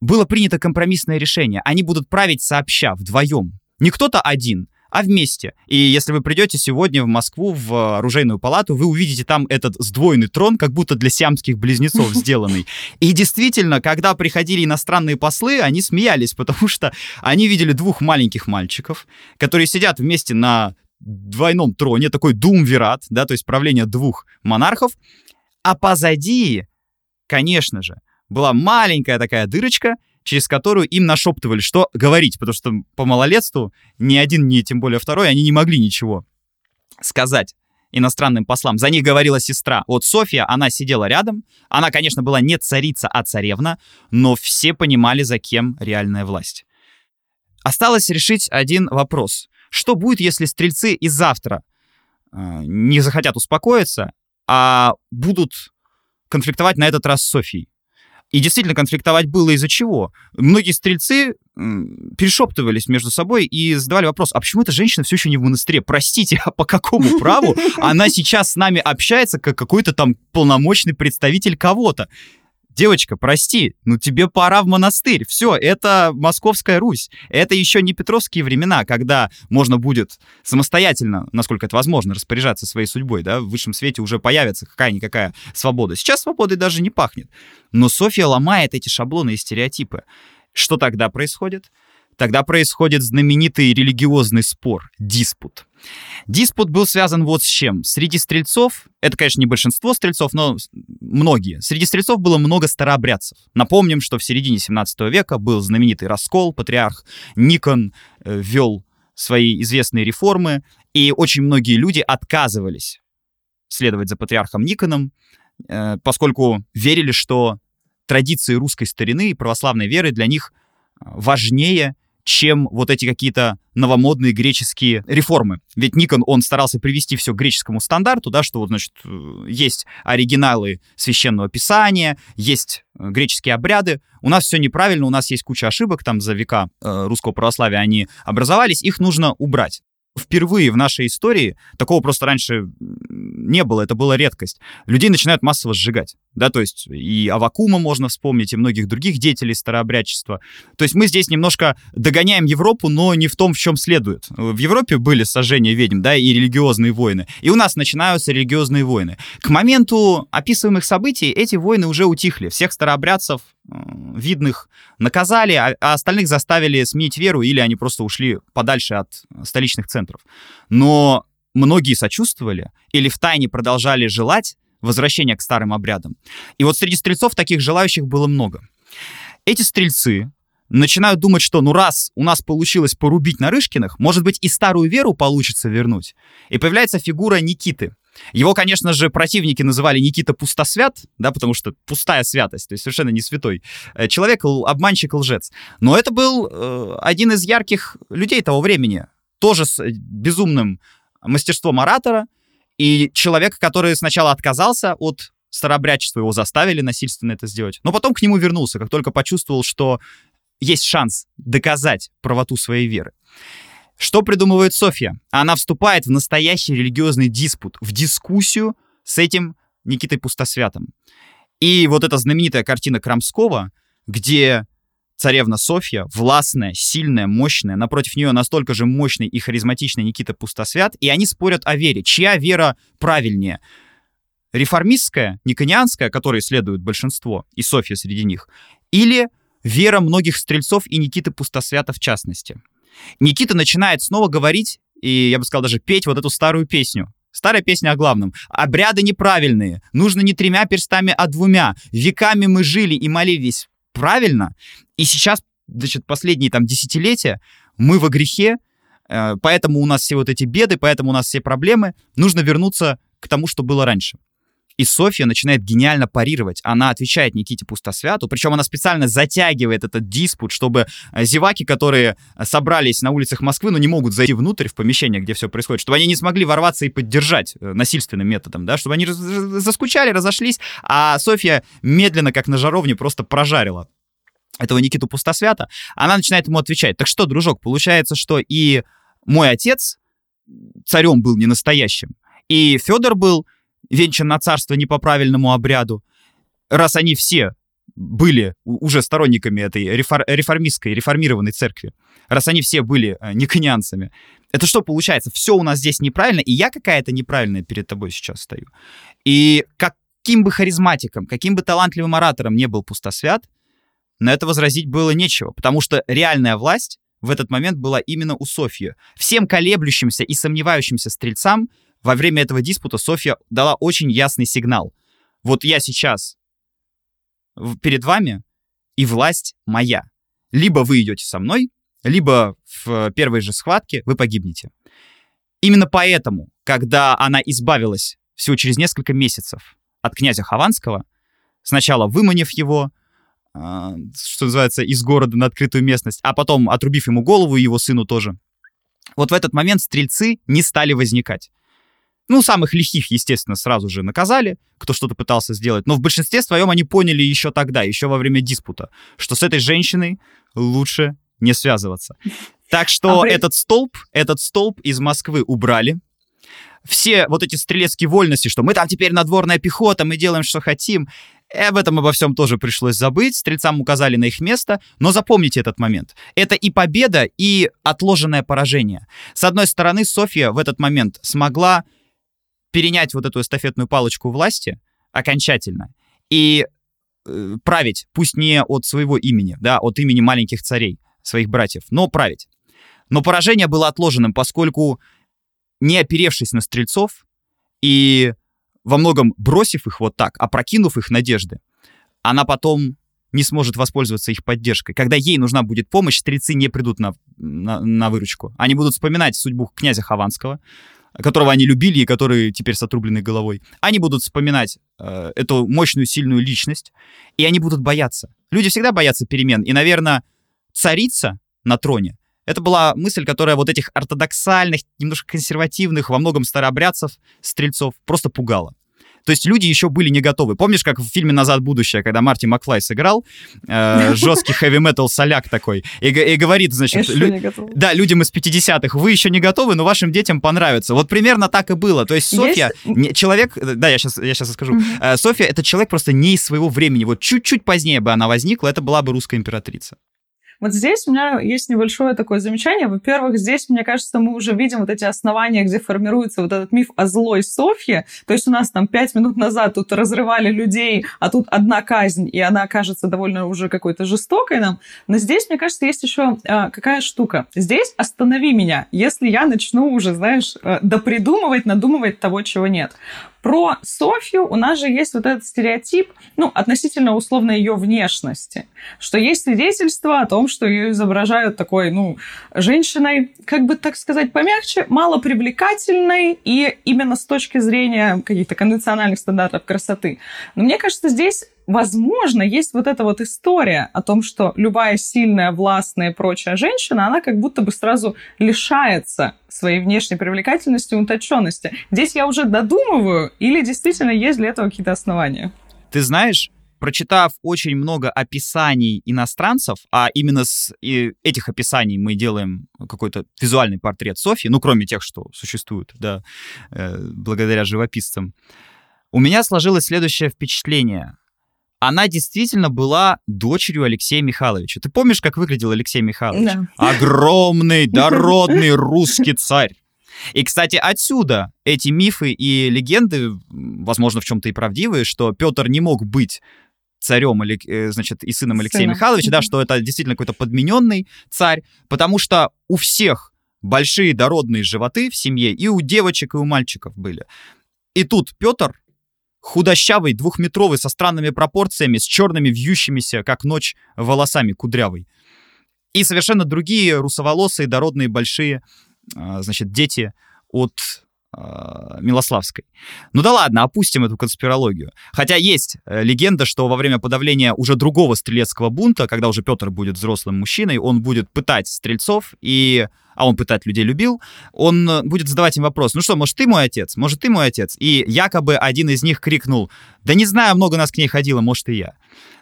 Было принято компромиссное решение. Они будут править сообща, вдвоем. Не кто-то один, а вместе. И если вы придете сегодня в Москву, в оружейную палату, вы увидите там этот сдвоенный трон, как будто для сиамских близнецов *laughs* сделанный. И действительно, когда приходили иностранные послы, они смеялись, потому что они видели двух маленьких мальчиков, которые сидят вместе на двойном троне, такой думвират, да, то есть правление двух монархов, а позади конечно же, была маленькая такая дырочка, через которую им нашептывали, что говорить, потому что по малолетству ни один, ни тем более второй, они не могли ничего сказать иностранным послам. За них говорила сестра. Вот Софья, она сидела рядом. Она, конечно, была не царица, а царевна, но все понимали, за кем реальная власть. Осталось решить один вопрос. Что будет, если стрельцы и завтра э, не захотят успокоиться, а будут конфликтовать на этот раз с Софией. И действительно, конфликтовать было из-за чего? Многие стрельцы перешептывались между собой и задавали вопрос, а почему эта женщина все еще не в монастыре? Простите, а по какому праву она сейчас с нами общается, как какой-то там полномочный представитель кого-то? Девочка, прости, ну тебе пора в монастырь. Все, это Московская Русь. Это еще не Петровские времена, когда можно будет самостоятельно, насколько это возможно, распоряжаться своей судьбой, да, в высшем свете уже появится какая-никакая свобода. Сейчас свободой даже не пахнет. Но Софья ломает эти шаблоны и стереотипы. Что тогда происходит? Тогда происходит знаменитый религиозный спор, диспут. Диспут был связан вот с чем. Среди стрельцов, это, конечно, не большинство стрельцов, но многие. Среди стрельцов было много старообрядцев. Напомним, что в середине 17 века был знаменитый раскол, патриарх Никон э, ввел свои известные реформы, и очень многие люди отказывались следовать за патриархом Никоном, э, поскольку верили, что традиции русской старины и православной веры для них важнее, чем вот эти какие-то новомодные греческие реформы. Ведь Никон, он старался привести все к греческому стандарту, да, что вот, значит, э, есть оригиналы священного писания, есть э, греческие обряды. У нас все неправильно, у нас есть куча ошибок, там за века э, русского православия они образовались, их нужно убрать впервые в нашей истории, такого просто раньше не было, это была редкость, людей начинают массово сжигать. Да, то есть и Авакума можно вспомнить, и многих других деятелей старообрядчества. То есть мы здесь немножко догоняем Европу, но не в том, в чем следует. В Европе были сожжения ведьм, да, и религиозные войны. И у нас начинаются религиозные войны. К моменту описываемых событий эти войны уже утихли. Всех старообрядцев видных наказали, а, а остальных заставили сменить веру, или они просто ушли подальше от столичных центров. Но многие сочувствовали или втайне продолжали желать возвращения к старым обрядам. И вот среди стрельцов таких желающих было много. Эти стрельцы начинают думать, что ну раз у нас получилось порубить Нарышкиных, может быть и старую веру получится вернуть. И появляется фигура Никиты. Его, конечно же, противники называли Никита Пустосвят, да, потому что пустая святость, то есть совершенно не святой. Э, человек, обманщик, лжец. Но это был э, один из ярких людей того времени, тоже с безумным мастерством оратора, и человек, который сначала отказался от старообрядчества, его заставили насильственно это сделать, но потом к нему вернулся, как только почувствовал, что есть шанс доказать правоту своей веры. Что придумывает Софья? Она вступает в настоящий религиозный диспут, в дискуссию с этим Никитой Пустосвятым. И вот эта знаменитая картина Крамского, где царевна Софья, властная, сильная, мощная, напротив нее настолько же мощный и харизматичный Никита Пустосвят, и они спорят о вере. Чья вера правильнее? Реформистская, никонианская, которой следует большинство, и Софья среди них, или вера многих стрельцов и Никиты Пустосвята в частности. Никита начинает снова говорить, и я бы сказал даже петь вот эту старую песню. Старая песня о главном. Обряды неправильные. Нужно не тремя перстами, а двумя. Веками мы жили и молились правильно. И сейчас, значит, последние там десятилетия мы во грехе, э, поэтому у нас все вот эти беды, поэтому у нас все проблемы. Нужно вернуться к тому, что было раньше. И Софья начинает гениально парировать. Она отвечает Никите Пустосвяту, причем она специально затягивает этот диспут, чтобы э, зеваки, которые э, собрались на улицах Москвы, но не могут зайти внутрь в помещение, где все происходит, чтобы они не смогли ворваться и поддержать э, насильственным методом, да, чтобы они заскучали, разошлись, а Софья медленно, как на жаровне, просто прожарила этого Никиту Пустосвята. Она начинает ему отвечать. Так что, дружок, получается, что и мой отец царем был не настоящим, и Федор был венчан на царство не по правильному обряду, раз они все были уже сторонниками этой рефор реформистской, реформированной церкви, раз они все были э, никонианцами, это что получается? Все у нас здесь неправильно, и я какая-то неправильная перед тобой сейчас стою. И каким бы харизматиком, каким бы талантливым оратором не был пустосвят, на это возразить было нечего, потому что реальная власть в этот момент была именно у Софьи. Всем колеблющимся и сомневающимся стрельцам во время этого диспута Софья дала очень ясный сигнал. Вот я сейчас перед вами, и власть моя. Либо вы идете со мной, либо в первой же схватке вы погибнете. Именно поэтому, когда она избавилась всего через несколько месяцев от князя Хованского, сначала выманив его, а, что называется, из города на открытую местность, а потом отрубив ему голову и его сыну тоже, вот в этот момент стрельцы не стали возникать. Ну, самых лихих, естественно, сразу же наказали, кто что-то пытался сделать. Но в большинстве своем они поняли еще тогда, еще во время диспута, что с этой женщиной лучше не связываться. Так что а этот столб, этот столб из Москвы убрали. Все вот эти стрелецкие вольности, что мы там теперь надворная пехота, мы делаем, что хотим, и об этом обо всем тоже пришлось забыть. Стрельцам указали на их место, но запомните этот момент. Это и победа, и отложенное поражение. С одной стороны, Софья в этот момент смогла перенять вот эту эстафетную палочку власти окончательно и э, править, пусть не от своего имени, да, от имени маленьких царей, своих братьев, но править. Но поражение было отложенным, поскольку не оперевшись на стрельцов и во многом бросив их вот так, опрокинув их надежды, она потом не сможет воспользоваться их поддержкой. Когда ей нужна будет помощь, стрельцы не придут на, на, на выручку. Они будут вспоминать судьбу князя Хованского, которого они любили и который теперь с отрубленной головой, они будут вспоминать э, эту мощную, сильную личность, и они будут бояться. Люди всегда боятся перемен, и, наверное, царица на троне — это была мысль, которая вот этих ортодоксальных, немножко консервативных, во многом старообрядцев, стрельцов просто пугала. То есть люди еще были не готовы. Помнишь, как в фильме «Назад в будущее», когда Марти Макфлай сыграл э, жесткий хэви-метал соляк такой, и, и говорит, значит, лю- да, людям из 50-х, вы еще не готовы, но вашим детям понравится. Вот примерно так и было. То есть Софья, есть... не, человек, да, я сейчас, я сейчас скажу, mm-hmm. э, Софья это человек просто не из своего времени. Вот чуть-чуть позднее бы она возникла, это была бы русская императрица. Вот здесь у меня есть небольшое такое замечание. Во-первых, здесь, мне кажется, мы уже видим вот эти основания, где формируется вот этот миф о злой Софье. То есть у нас там пять минут назад тут разрывали людей, а тут одна казнь, и она кажется довольно уже какой-то жестокой нам. Но здесь, мне кажется, есть еще а, какая штука. Здесь останови меня, если я начну уже, знаешь, а, допридумывать, надумывать того, чего нет. Про Софью у нас же есть вот этот стереотип, ну, относительно условно ее внешности, что есть свидетельство о том, что ее изображают такой, ну, женщиной, как бы так сказать, помягче, малопривлекательной и именно с точки зрения каких-то конвенциональных стандартов красоты. Но мне кажется, здесь возможно, есть вот эта вот история о том, что любая сильная, властная и прочая женщина, она как будто бы сразу лишается своей внешней привлекательности и утонченности. Здесь я уже додумываю, или действительно есть для этого какие-то основания? Ты знаешь, прочитав очень много описаний иностранцев, а именно с этих описаний мы делаем какой-то визуальный портрет Софьи, ну, кроме тех, что существуют, да, э, благодаря живописцам, у меня сложилось следующее впечатление она действительно была дочерью Алексея Михайловича. Ты помнишь, как выглядел Алексей Михайлович? Да. Огромный, *laughs* дородный русский царь. И, кстати, отсюда эти мифы и легенды, возможно, в чем-то и правдивые, что Петр не мог быть царем, э, значит, и сыном Алексея Сына. Михайловича, да, что это действительно какой-то подмененный царь, потому что у всех большие дородные животы в семье и у девочек, и у мальчиков были. И тут Петр худощавый, двухметровый, со странными пропорциями, с черными вьющимися, как ночь, волосами кудрявый. И совершенно другие русоволосые, дородные, большие, а, значит, дети от э, Милославской. Ну да ладно, опустим эту конспирологию. Хотя есть э, легенда, что во время подавления уже другого стрелецкого бунта, когда уже Петр будет взрослым мужчиной, он будет пытать стрельцов, и а он пытать людей любил, он э, будет задавать им вопрос, ну что, может, ты мой отец? Может, ты мой отец? И якобы один из них крикнул, да не знаю, много нас к ней ходило, может, и я.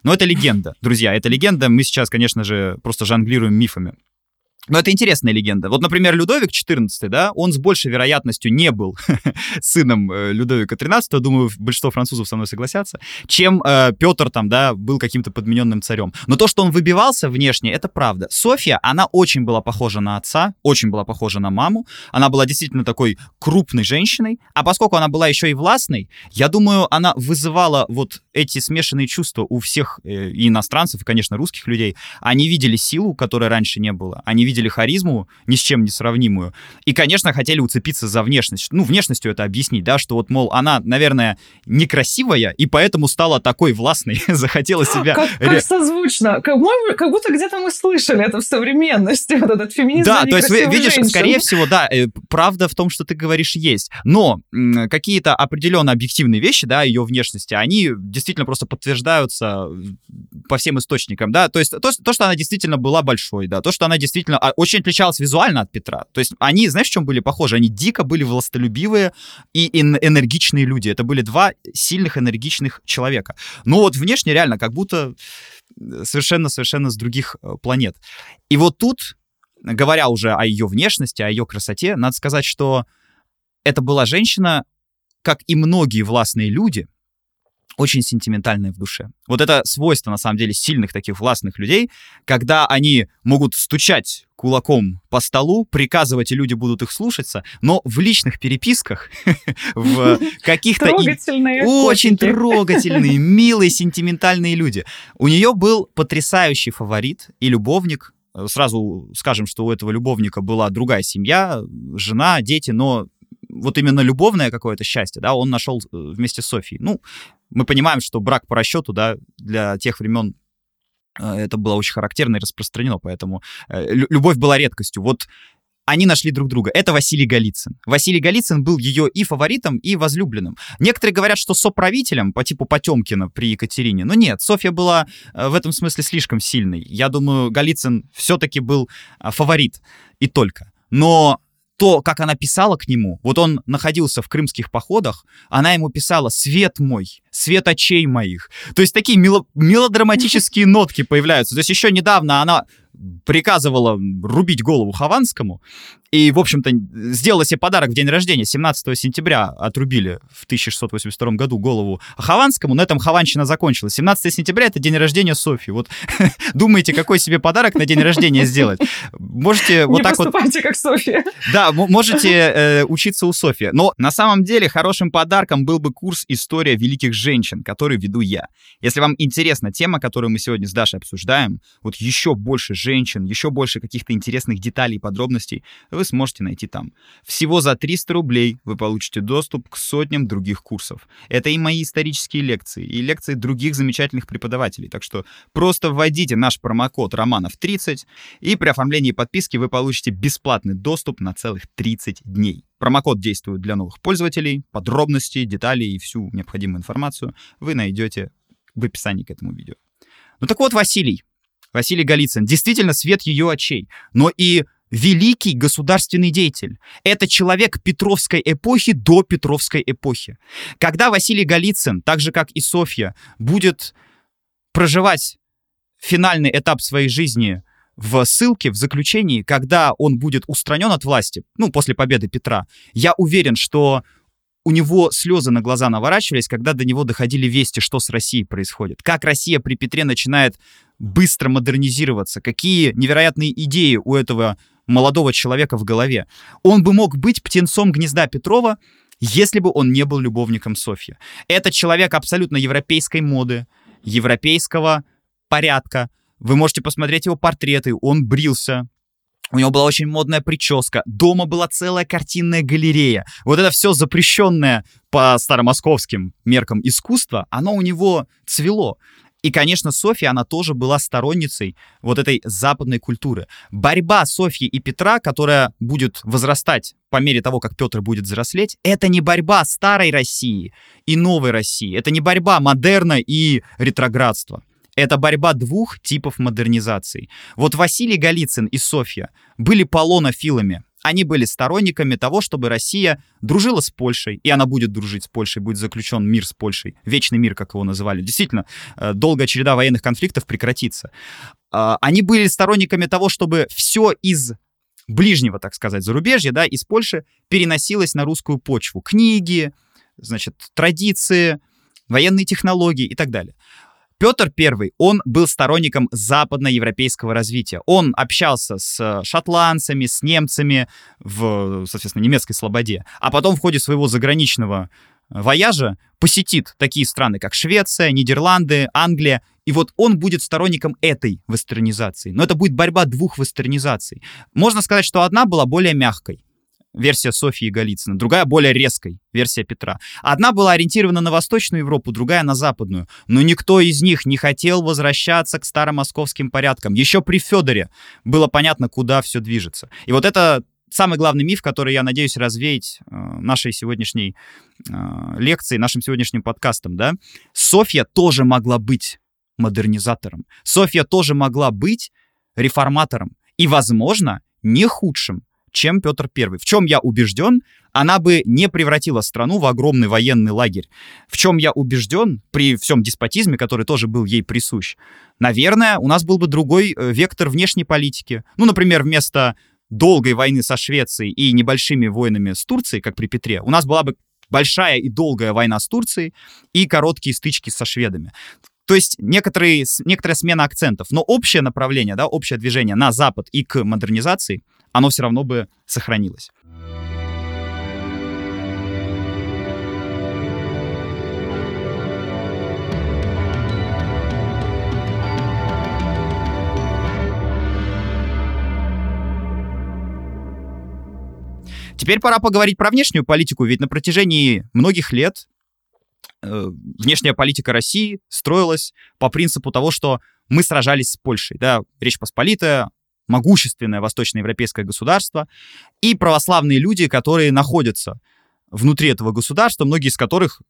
Но это легенда, друзья, это легенда. Мы сейчас, конечно же, просто жонглируем мифами. Но это интересная легенда. Вот, например, Людовик XIV, да, он с большей вероятностью не был *laughs* сыном э, Людовика XIII, думаю, большинство французов со мной согласятся, чем э, Петр там, да, был каким-то подмененным царем. Но то, что он выбивался внешне, это правда. Софья, она очень была похожа на отца, очень была похожа на маму, она была действительно такой крупной женщиной, а поскольку она была еще и властной, я думаю, она вызывала вот эти смешанные чувства у всех э, иностранцев, и, конечно, русских людей. Они видели силу, которой раньше не было, они видели видели харизму ни с чем не сравнимую. И, конечно, хотели уцепиться за внешность. Ну, внешностью это объяснить, да, что вот, мол, она, наверное, некрасивая, и поэтому стала такой властной, *laughs* захотела себя... Как, как созвучно. Как, как будто где-то мы слышали это в современности, *laughs* вот этот феминизм Да, то есть, видишь, женщин. скорее всего, да, э, правда в том, что ты говоришь, есть. Но какие-то определенно объективные вещи, да, ее внешности, они действительно просто подтверждаются по всем источникам, да, то есть то, то что она действительно была большой, да, то, что она действительно очень отличалась визуально от Петра. То есть они, знаешь, в чем были похожи? Они дико были властолюбивые и энергичные люди. Это были два сильных, энергичных человека. Но вот внешне реально как будто совершенно-совершенно с других э, планет. И вот тут, говоря уже о ее внешности, о ее красоте, надо сказать, что это была женщина, как и многие властные люди, очень сентиментальные в душе. Вот это свойство, на самом деле, сильных таких властных людей, когда они могут стучать кулаком по столу, приказывать, и люди будут их слушаться, но в личных переписках, *laughs* в каких-то очень трогательные, милые, сентиментальные люди. У нее был потрясающий фаворит и любовник, Сразу скажем, что у этого любовника была другая семья, жена, дети, но вот именно любовное какое-то счастье, да, он нашел э, вместе с Софией. Ну, мы понимаем, что брак по расчету, да, для тех времен э, это было очень характерно и распространено, поэтому э, любовь была редкостью. Вот они нашли друг друга. Это Василий Голицын. Василий Голицын был ее и фаворитом, и возлюбленным. Некоторые говорят, что соправителем по типу Потемкина при Екатерине. Но нет, Софья была э, в этом смысле слишком сильной. Я думаю, Голицын все-таки был фаворит и только. Но то, как она писала к нему, вот он находился в крымских походах, она ему писала «свет мой», «свет очей моих». То есть такие мело- мелодраматические *laughs* нотки появляются. То есть еще недавно она приказывала рубить голову Хованскому, и, в общем-то, сделала себе подарок в день рождения. 17 сентября отрубили в 1682 году голову Хованскому. На этом Хованщина закончилась. 17 сентября — это день рождения Софьи. Вот *laughs* думаете, какой себе подарок на день рождения сделать? Можете вот Не так вот... как Софья. Да, можете э, учиться у Софьи. Но на самом деле хорошим подарком был бы курс «История великих женщин», который веду я. Если вам интересна тема, которую мы сегодня с Дашей обсуждаем, вот еще больше женщин, женщин, еще больше каких-то интересных деталей и подробностей вы сможете найти там. Всего за 300 рублей вы получите доступ к сотням других курсов. Это и мои исторические лекции, и лекции других замечательных преподавателей. Так что просто вводите наш промокод Романов30, и при оформлении подписки вы получите бесплатный доступ на целых 30 дней. Промокод действует для новых пользователей. Подробности, детали и всю необходимую информацию вы найдете в описании к этому видео. Ну так вот, Василий, Василий Голицын, действительно свет ее очей, но и великий государственный деятель. Это человек Петровской эпохи до Петровской эпохи. Когда Василий Голицын, так же как и Софья, будет проживать финальный этап своей жизни в ссылке, в заключении, когда он будет устранен от власти, ну, после победы Петра, я уверен, что у него слезы на глаза наворачивались, когда до него доходили вести, что с Россией происходит. Как Россия при Петре начинает быстро модернизироваться, какие невероятные идеи у этого молодого человека в голове. Он бы мог быть птенцом гнезда Петрова, если бы он не был любовником Софьи. Это человек абсолютно европейской моды, европейского порядка. Вы можете посмотреть его портреты, он брился, у него была очень модная прическа. Дома была целая картинная галерея. Вот это все запрещенное по старомосковским меркам искусства, оно у него цвело. И, конечно, Софья, она тоже была сторонницей вот этой западной культуры. Борьба Софьи и Петра, которая будет возрастать по мере того, как Петр будет взрослеть, это не борьба старой России и новой России. Это не борьба модерна и ретроградства. Это борьба двух типов модернизации. Вот Василий Голицын и Софья были полонофилами. Они были сторонниками того, чтобы Россия дружила с Польшей, и она будет дружить с Польшей, будет заключен мир с Польшей, вечный мир, как его называли. Действительно, э, долгая череда военных конфликтов прекратится. А, они были сторонниками того, чтобы все из ближнего, так сказать, зарубежья, да, из Польши переносилось на русскую почву. Книги, значит, традиции, военные технологии и так далее. Петр I, он был сторонником западноевропейского развития. Он общался с э, шотландцами, с немцами в, соответственно, немецкой слободе. А потом в ходе своего заграничного э, вояжа посетит такие страны, как Швеция, Нидерланды, Англия. И вот он будет сторонником этой вестернизации. Но это будет борьба двух вестернизаций. Можно сказать, что одна была более мягкой версия Софьи Голицына, другая более резкой, версия Петра. Одна была ориентирована на Восточную Европу, другая на Западную. Но никто из них не хотел возвращаться к старомосковским порядкам. Еще при Федоре было понятно, куда все движется. И вот это самый главный миф, который я надеюсь развеять э, нашей сегодняшней э, лекцией, нашим сегодняшним подкастом, да. Софья тоже могла быть модернизатором. Софья тоже могла быть реформатором. И, возможно, не худшим, чем Петр I. В чем я убежден, она бы не превратила страну в огромный военный лагерь. В чем я убежден, при всем деспотизме, который тоже был ей присущ, наверное, у нас был бы другой э, вектор внешней политики. Ну, например, вместо долгой войны со Швецией и небольшими войнами с Турцией, как при Петре, у нас была бы большая и долгая война с Турцией и короткие стычки со шведами. То есть некоторые, некоторая смена акцентов, но общее направление, да, общее движение на Запад и к модернизации — оно все равно бы сохранилось. Теперь пора поговорить про внешнюю политику, ведь на протяжении многих лет э, внешняя политика России строилась по принципу того, что мы сражались с Польшей. Да, Речь Посполитая, могущественное восточноевропейское государство, и православные люди, которые находятся внутри этого государства, многие из которых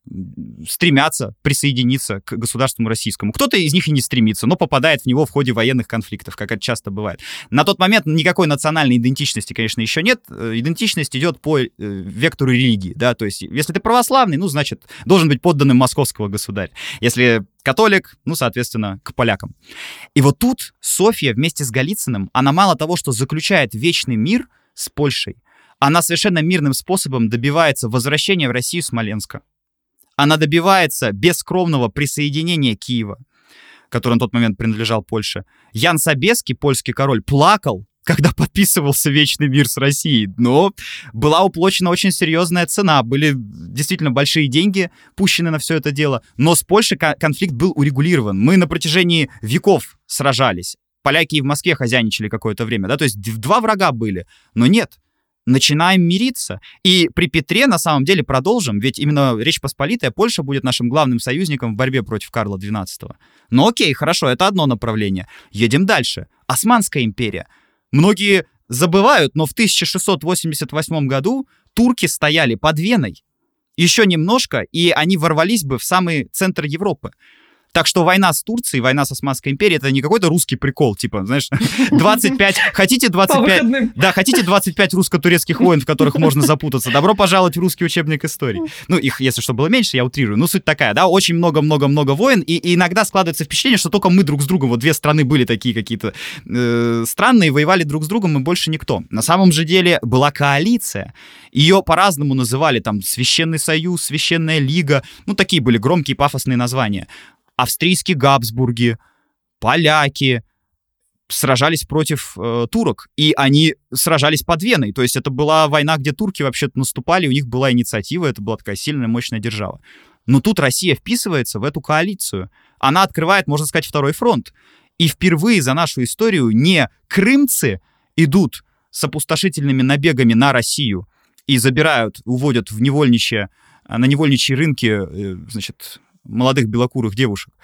стремятся присоединиться к государству российскому. Кто-то из них и не стремится, но попадает в него в ходе военных конфликтов, как это часто бывает. На тот момент никакой национальной идентичности, конечно, еще нет. Э, идентичность идет по э, вектору религии, да, то есть если ты православный, ну, значит, должен быть подданным московского государя. Если католик, ну, соответственно, к полякам. И вот тут Софья вместе с Голицыным, она мало того, что заключает вечный мир с Польшей, она совершенно мирным способом добивается возвращения в Россию Смоленска. Она добивается бескровного присоединения Киева, который на тот момент принадлежал Польше. Ян Собеский, польский король, плакал, когда *laughs* подписывался вечный мир с Россией. Но была уплочена очень серьезная цена. Были действительно большие деньги пущены на все это дело. Но с Польшей конфликт был урегулирован. Мы на протяжении веков сражались. поляки и в Москве хозяйничали какое-то время, да, то есть два врага были, но нет, начинаем мириться. И при Петре, на самом деле, продолжим, ведь именно Речь Посполитая, Польша будет нашим главным союзником в борьбе против Карла XII. Ну окей, хорошо, это одно направление. Едем дальше. Османская империя. Многие забывают, но в 1688 году турки стояли под Веной. Еще немножко, и они ворвались бы в самый центр Европы. Так что война с Турцией, война с Османской империей, это не какой-то русский прикол, типа, знаешь, *laughs* 25, хотите 25, да, хотите 25 русско-турецких войн, в которых можно *laughs* запутаться, добро пожаловать в русский учебник истории. Ну, их, если что, было меньше, я утрирую. Ну, суть такая, да, очень много-много-много войн, и, и иногда складывается впечатление, что только мы друг с другом, вот две страны были такие какие-то э, странные, воевали друг с другом, и больше никто. На самом же деле была коалиция. Ее по-разному называли, там, Священный Союз, Священная Лига, ну, такие были громкие пафосные названия австрийские Габсбурги, поляки сражались против э, турок, и они сражались под Веной. То есть это была война, где турки вообще-то наступали, у них была инициатива, это была такая сильная, мощная держава. Но тут Россия вписывается в эту коалицию. Она открывает, можно сказать, второй фронт. И впервые за нашу историю не крымцы идут с опустошительными набегами на Россию и забирают, уводят в невольничье, на невольничьи рынки, э, значит, молодых белокурых девушек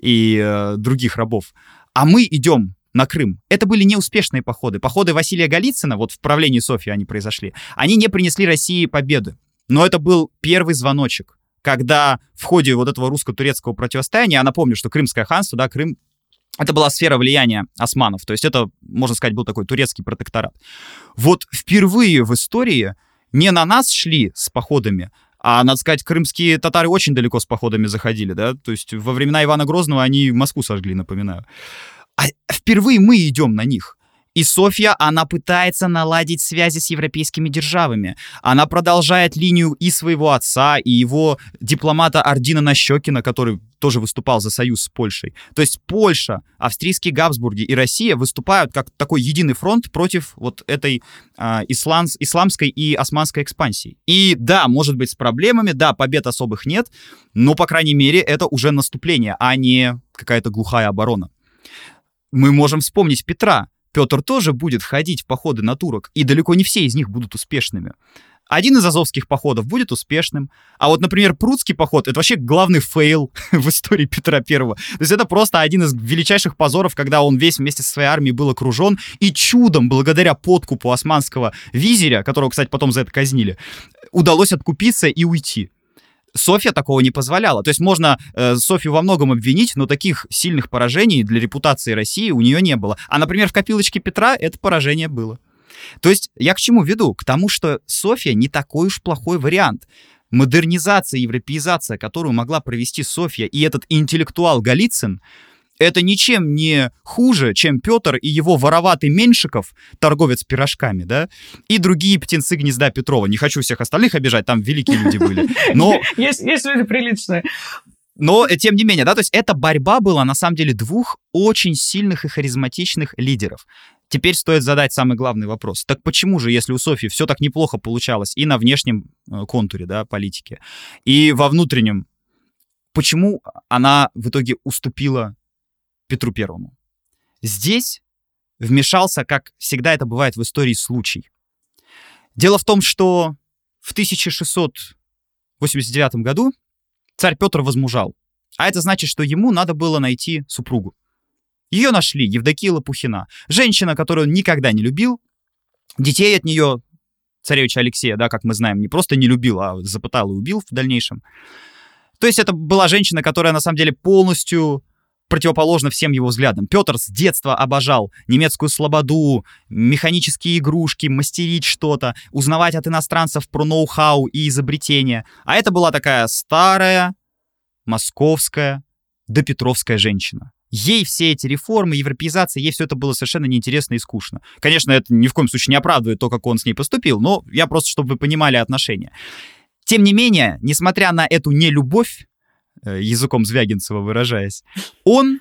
и э, других рабов. А мы идем на Крым. Это были неуспешные походы. Походы Василия Голицына, вот в правлении Софьи они произошли, они не принесли России победы. Но это был первый звоночек, когда в ходе вот этого русско-турецкого противостояния, я напомню, что Крымское ханство, да, Крым это была сфера влияния османов, то есть это, можно сказать, был такой турецкий протекторат. Вот впервые в истории не на нас шли с походами, а, надо сказать, крымские татары очень далеко с походами заходили, да, то есть во времена Ивана Грозного они Москву сожгли, напоминаю. А впервые мы идем на них. И Софья, она пытается наладить связи с европейскими державами. Она продолжает линию и своего отца, и его дипломата Ордина Нащекина, который тоже выступал за союз с Польшей. То есть Польша, австрийские Габсбурги и Россия выступают как такой единый фронт против вот этой э, ислам, исламской и османской экспансии. И да, может быть с проблемами, да, побед особых нет, но, по крайней мере, это уже наступление, а не какая-то глухая оборона. Мы можем вспомнить Петра, Петр тоже будет ходить в походы на турок, и далеко не все из них будут успешными. Один из азовских походов будет успешным, а вот, например, прудский поход — это вообще главный фейл *laughs* в истории Петра Первого. То есть это просто один из величайших позоров, когда он весь вместе со своей армией был окружен, и чудом, благодаря подкупу османского визиря, которого, кстати, потом за это казнили, удалось откупиться и уйти. Софья такого не позволяла. То есть можно э, Софью во многом обвинить, но таких сильных поражений для репутации России у нее не было. А, например, в копилочке Петра это поражение было. То есть я к чему веду? К тому, что Софья не такой уж плохой вариант. Модернизация, европеизация, которую могла провести Софья и этот интеллектуал Голицын, это ничем не хуже, чем Петр и его вороватый Меньшиков, торговец пирожками, да, и другие птенцы гнезда Петрова. Не хочу всех остальных обижать, там великие люди были. Но... *laughs* Есть, есть люди приличные. Но, э, тем не менее, да, то есть эта борьба была, на самом деле, двух очень сильных и харизматичных лидеров. Теперь стоит задать самый главный вопрос. Так почему же, если у Софьи все так неплохо получалось и на внешнем э, контуре, да, политики, и во внутреннем, почему она в итоге уступила Петру Первому. Здесь вмешался, как всегда это бывает в истории, случай. Дело в том, что в 1689 году царь Петр возмужал. А это значит, что ему надо было найти супругу. Ее нашли, Евдокия Лопухина. Женщина, которую он никогда не любил. Детей от нее царевича Алексея, да, как мы знаем, не просто не любил, а запытал и убил в дальнейшем. То есть это была женщина, которая на самом деле полностью противоположно всем его взглядам. Петр с детства обожал немецкую слободу, механические игрушки, мастерить что-то, узнавать от иностранцев про ноу-хау и изобретения. А это была такая старая, московская, допетровская женщина. Ей все эти реформы, европеизация, ей все это было совершенно неинтересно и скучно. Конечно, это ни в коем случае не оправдывает то, как он с ней поступил, но я просто, чтобы вы понимали отношения. Тем не менее, несмотря на эту нелюбовь, языком Звягинцева выражаясь, он,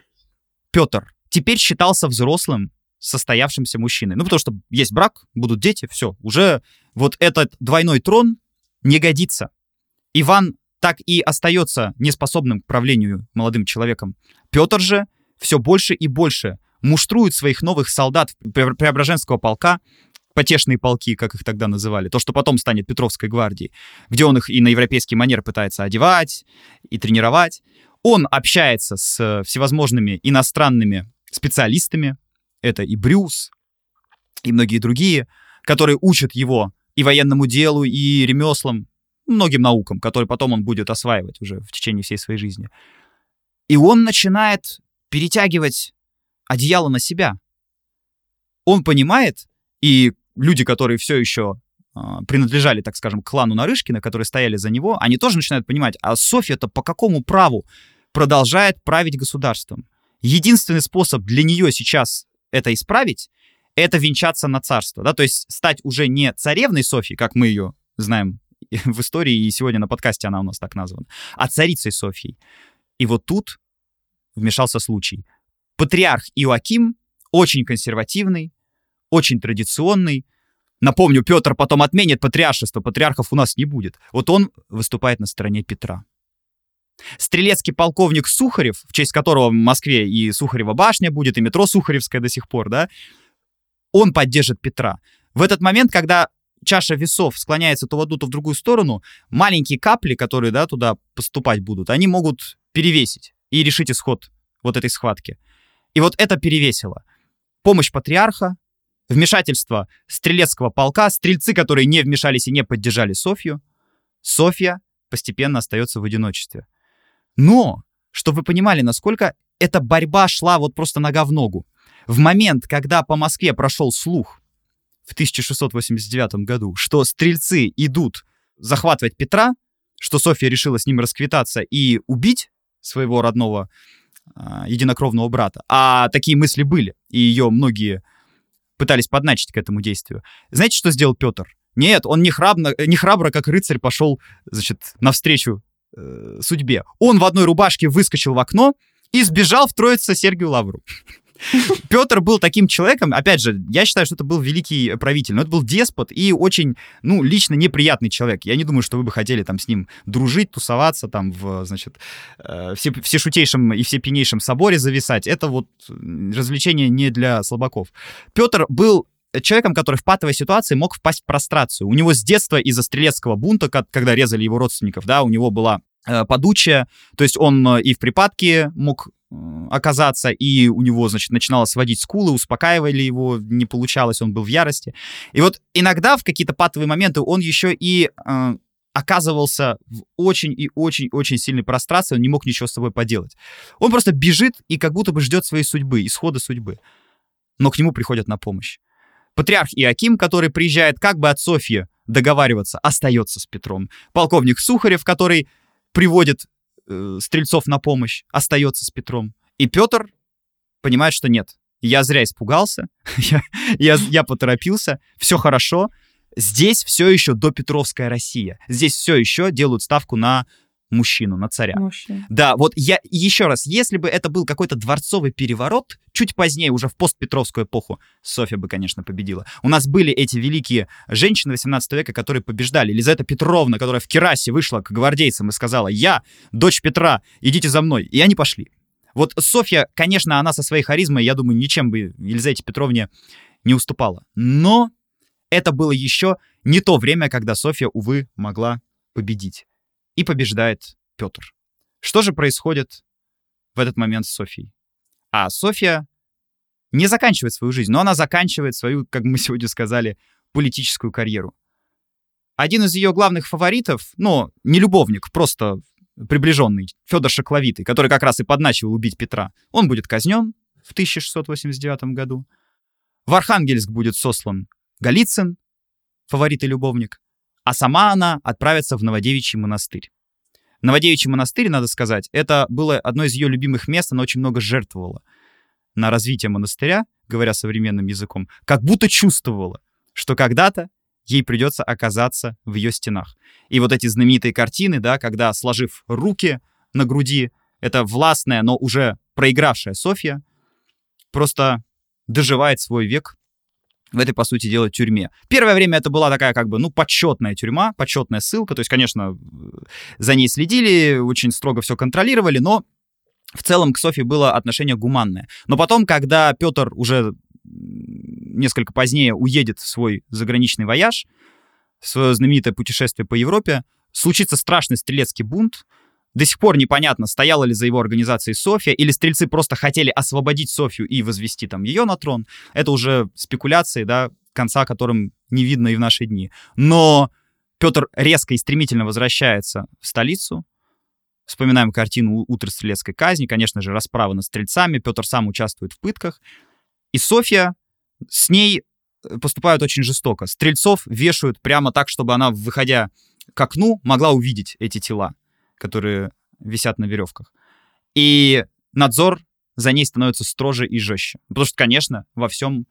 Петр, теперь считался взрослым, состоявшимся мужчиной. Ну, потому что есть брак, будут дети, все. Уже вот этот двойной трон не годится. Иван так и остается неспособным к правлению молодым человеком. Петр же все больше и больше муштрует своих новых солдат Преображенского полка, потешные полки, как их тогда называли, то, что потом станет Петровской гвардией, где он их и на европейский манер пытается одевать и тренировать. Он общается с всевозможными иностранными специалистами, это и Брюс, и многие другие, которые учат его и военному делу, и ремеслам, многим наукам, которые потом он будет осваивать уже в течение всей своей жизни. И он начинает перетягивать одеяло на себя. Он понимает, и люди, которые все еще э, принадлежали, так скажем, клану Нарышкина, которые стояли за него, они тоже начинают понимать, а Софья-то по какому праву продолжает править государством? Единственный способ для нее сейчас это исправить, это венчаться на царство, да, то есть стать уже не царевной Софьей, как мы ее знаем *laughs* в истории, и сегодня на подкасте она у нас так названа, а царицей Софьей. И вот тут вмешался случай. Патриарх Иоаким очень консервативный, очень традиционный. Напомню, Петр потом отменит патриаршество, патриархов у нас не будет. Вот он выступает на стороне Петра. Стрелецкий полковник Сухарев, в честь которого в Москве и Сухарева башня будет, и метро Сухаревское до сих пор, да, он поддержит Петра. В этот момент, когда чаша весов склоняется то в одну, то в другую сторону, маленькие капли, которые, да, туда поступать будут, они могут перевесить и решить исход вот этой схватки. И вот это перевесило. Помощь патриарха, вмешательство стрелецкого полка, стрельцы, которые не вмешались и не поддержали Софью. Софья постепенно остается в одиночестве. Но, чтобы вы понимали, насколько эта борьба шла вот просто нога в ногу. В момент, когда по Москве прошел слух в 1689 году, что стрельцы идут захватывать Петра, что Софья решила с ним расквитаться и убить своего родного э, единокровного брата. А такие мысли были, и ее многие пытались подначить к этому действию. Знаете, что сделал Петр? Нет, он не храбро, не храбро как рыцарь, пошел, значит, навстречу э, судьбе. Он в одной рубашке выскочил в окно и сбежал в Троице Сергию Лавру. *laughs* Петр был таким человеком, опять же, я считаю, что это был великий правитель, но это был деспот и очень, ну, лично неприятный человек. Я не думаю, что вы бы хотели там с ним дружить, тусоваться там в, значит, э, все, всешутейшем и всепенейшем соборе зависать. Это вот развлечение не для слабаков. Петр был человеком, который в патовой ситуации мог впасть в прострацию. У него с детства из-за стрелецкого бунта, когда резали его родственников, да, у него была э, подучая, то есть он э, и в припадке мог оказаться, и у него, значит, начинало сводить скулы, успокаивали его, не получалось, он был в ярости. И вот иногда в какие-то патовые моменты он еще и э, оказывался в очень и очень-очень сильной прострации, он не мог ничего с собой поделать. Он просто бежит и как будто бы ждет своей судьбы, исхода судьбы. Но к нему приходят на помощь. Патриарх Иаким, который приезжает как бы от Софьи договариваться, остается с Петром. Полковник Сухарев, который приводит э, стрельцов на помощь, остается с Петром. И Петр понимает, что нет, я зря испугался, *laughs* я, я, я поторопился, все хорошо. Здесь все еще до Петровская Россия. Здесь все еще делают ставку на мужчину, на царя. Мужчина. Да, вот я еще раз, если бы это был какой-то дворцовый переворот, чуть позднее, уже в постпетровскую эпоху, Софья бы, конечно, победила. У нас были эти великие женщины 18 века, которые побеждали. Елизавета Петровна, которая в Керасе вышла к гвардейцам и сказала, я, дочь Петра, идите за мной. И они пошли. Вот Софья, конечно, она со своей харизмой, я думаю, ничем бы Елизавете Петровне не уступала. Но это было еще не то время, когда Софья, увы, могла победить и побеждает Петр. Что же происходит в этот момент с Софией? А Софья не заканчивает свою жизнь, но она заканчивает свою, как мы сегодня сказали, политическую карьеру. Один из ее главных фаворитов, ну, не любовник, просто приближенный, Федор Шакловитый, который как раз и подначивал убить Петра, он будет казнен в 1689 году. В Архангельск будет сослан Голицын, фаворит и любовник а сама она отправится в Новодевичий монастырь. Новодевичий монастырь, надо сказать, это было одно из ее любимых мест, она очень много жертвовала на развитие монастыря, говоря современным языком, как будто чувствовала, что когда-то ей придется оказаться в ее стенах. И вот эти знаменитые картины, да, когда, сложив руки на груди, это властная, но уже проигравшая Софья, просто доживает свой век в этой, по сути дела, тюрьме. Первое время это была такая, как бы, ну, почетная тюрьма, почетная ссылка. То есть, конечно, за ней следили, очень строго все контролировали, но в целом к Софье было отношение гуманное. Но потом, когда Петр уже несколько позднее уедет в свой заграничный вояж, в свое знаменитое путешествие по Европе, случится страшный стрелецкий бунт. До сих пор непонятно, стояла ли за его организацией Софья, или стрельцы просто хотели освободить Софью и возвести там ее на трон. Это уже спекуляции, да, конца которым не видно и в наши дни. Но Петр резко и стремительно возвращается в столицу, Вспоминаем картину «Утро стрелецкой казни», конечно же, расправа над стрельцами, Петр сам участвует в пытках. И Софья, с ней э, поступают очень жестоко. Стрельцов вешают прямо так, чтобы она, выходя к окну, могла увидеть эти тела, которые висят на веревках. И надзор за ней становится строже и жестче. Потому что, конечно, во всем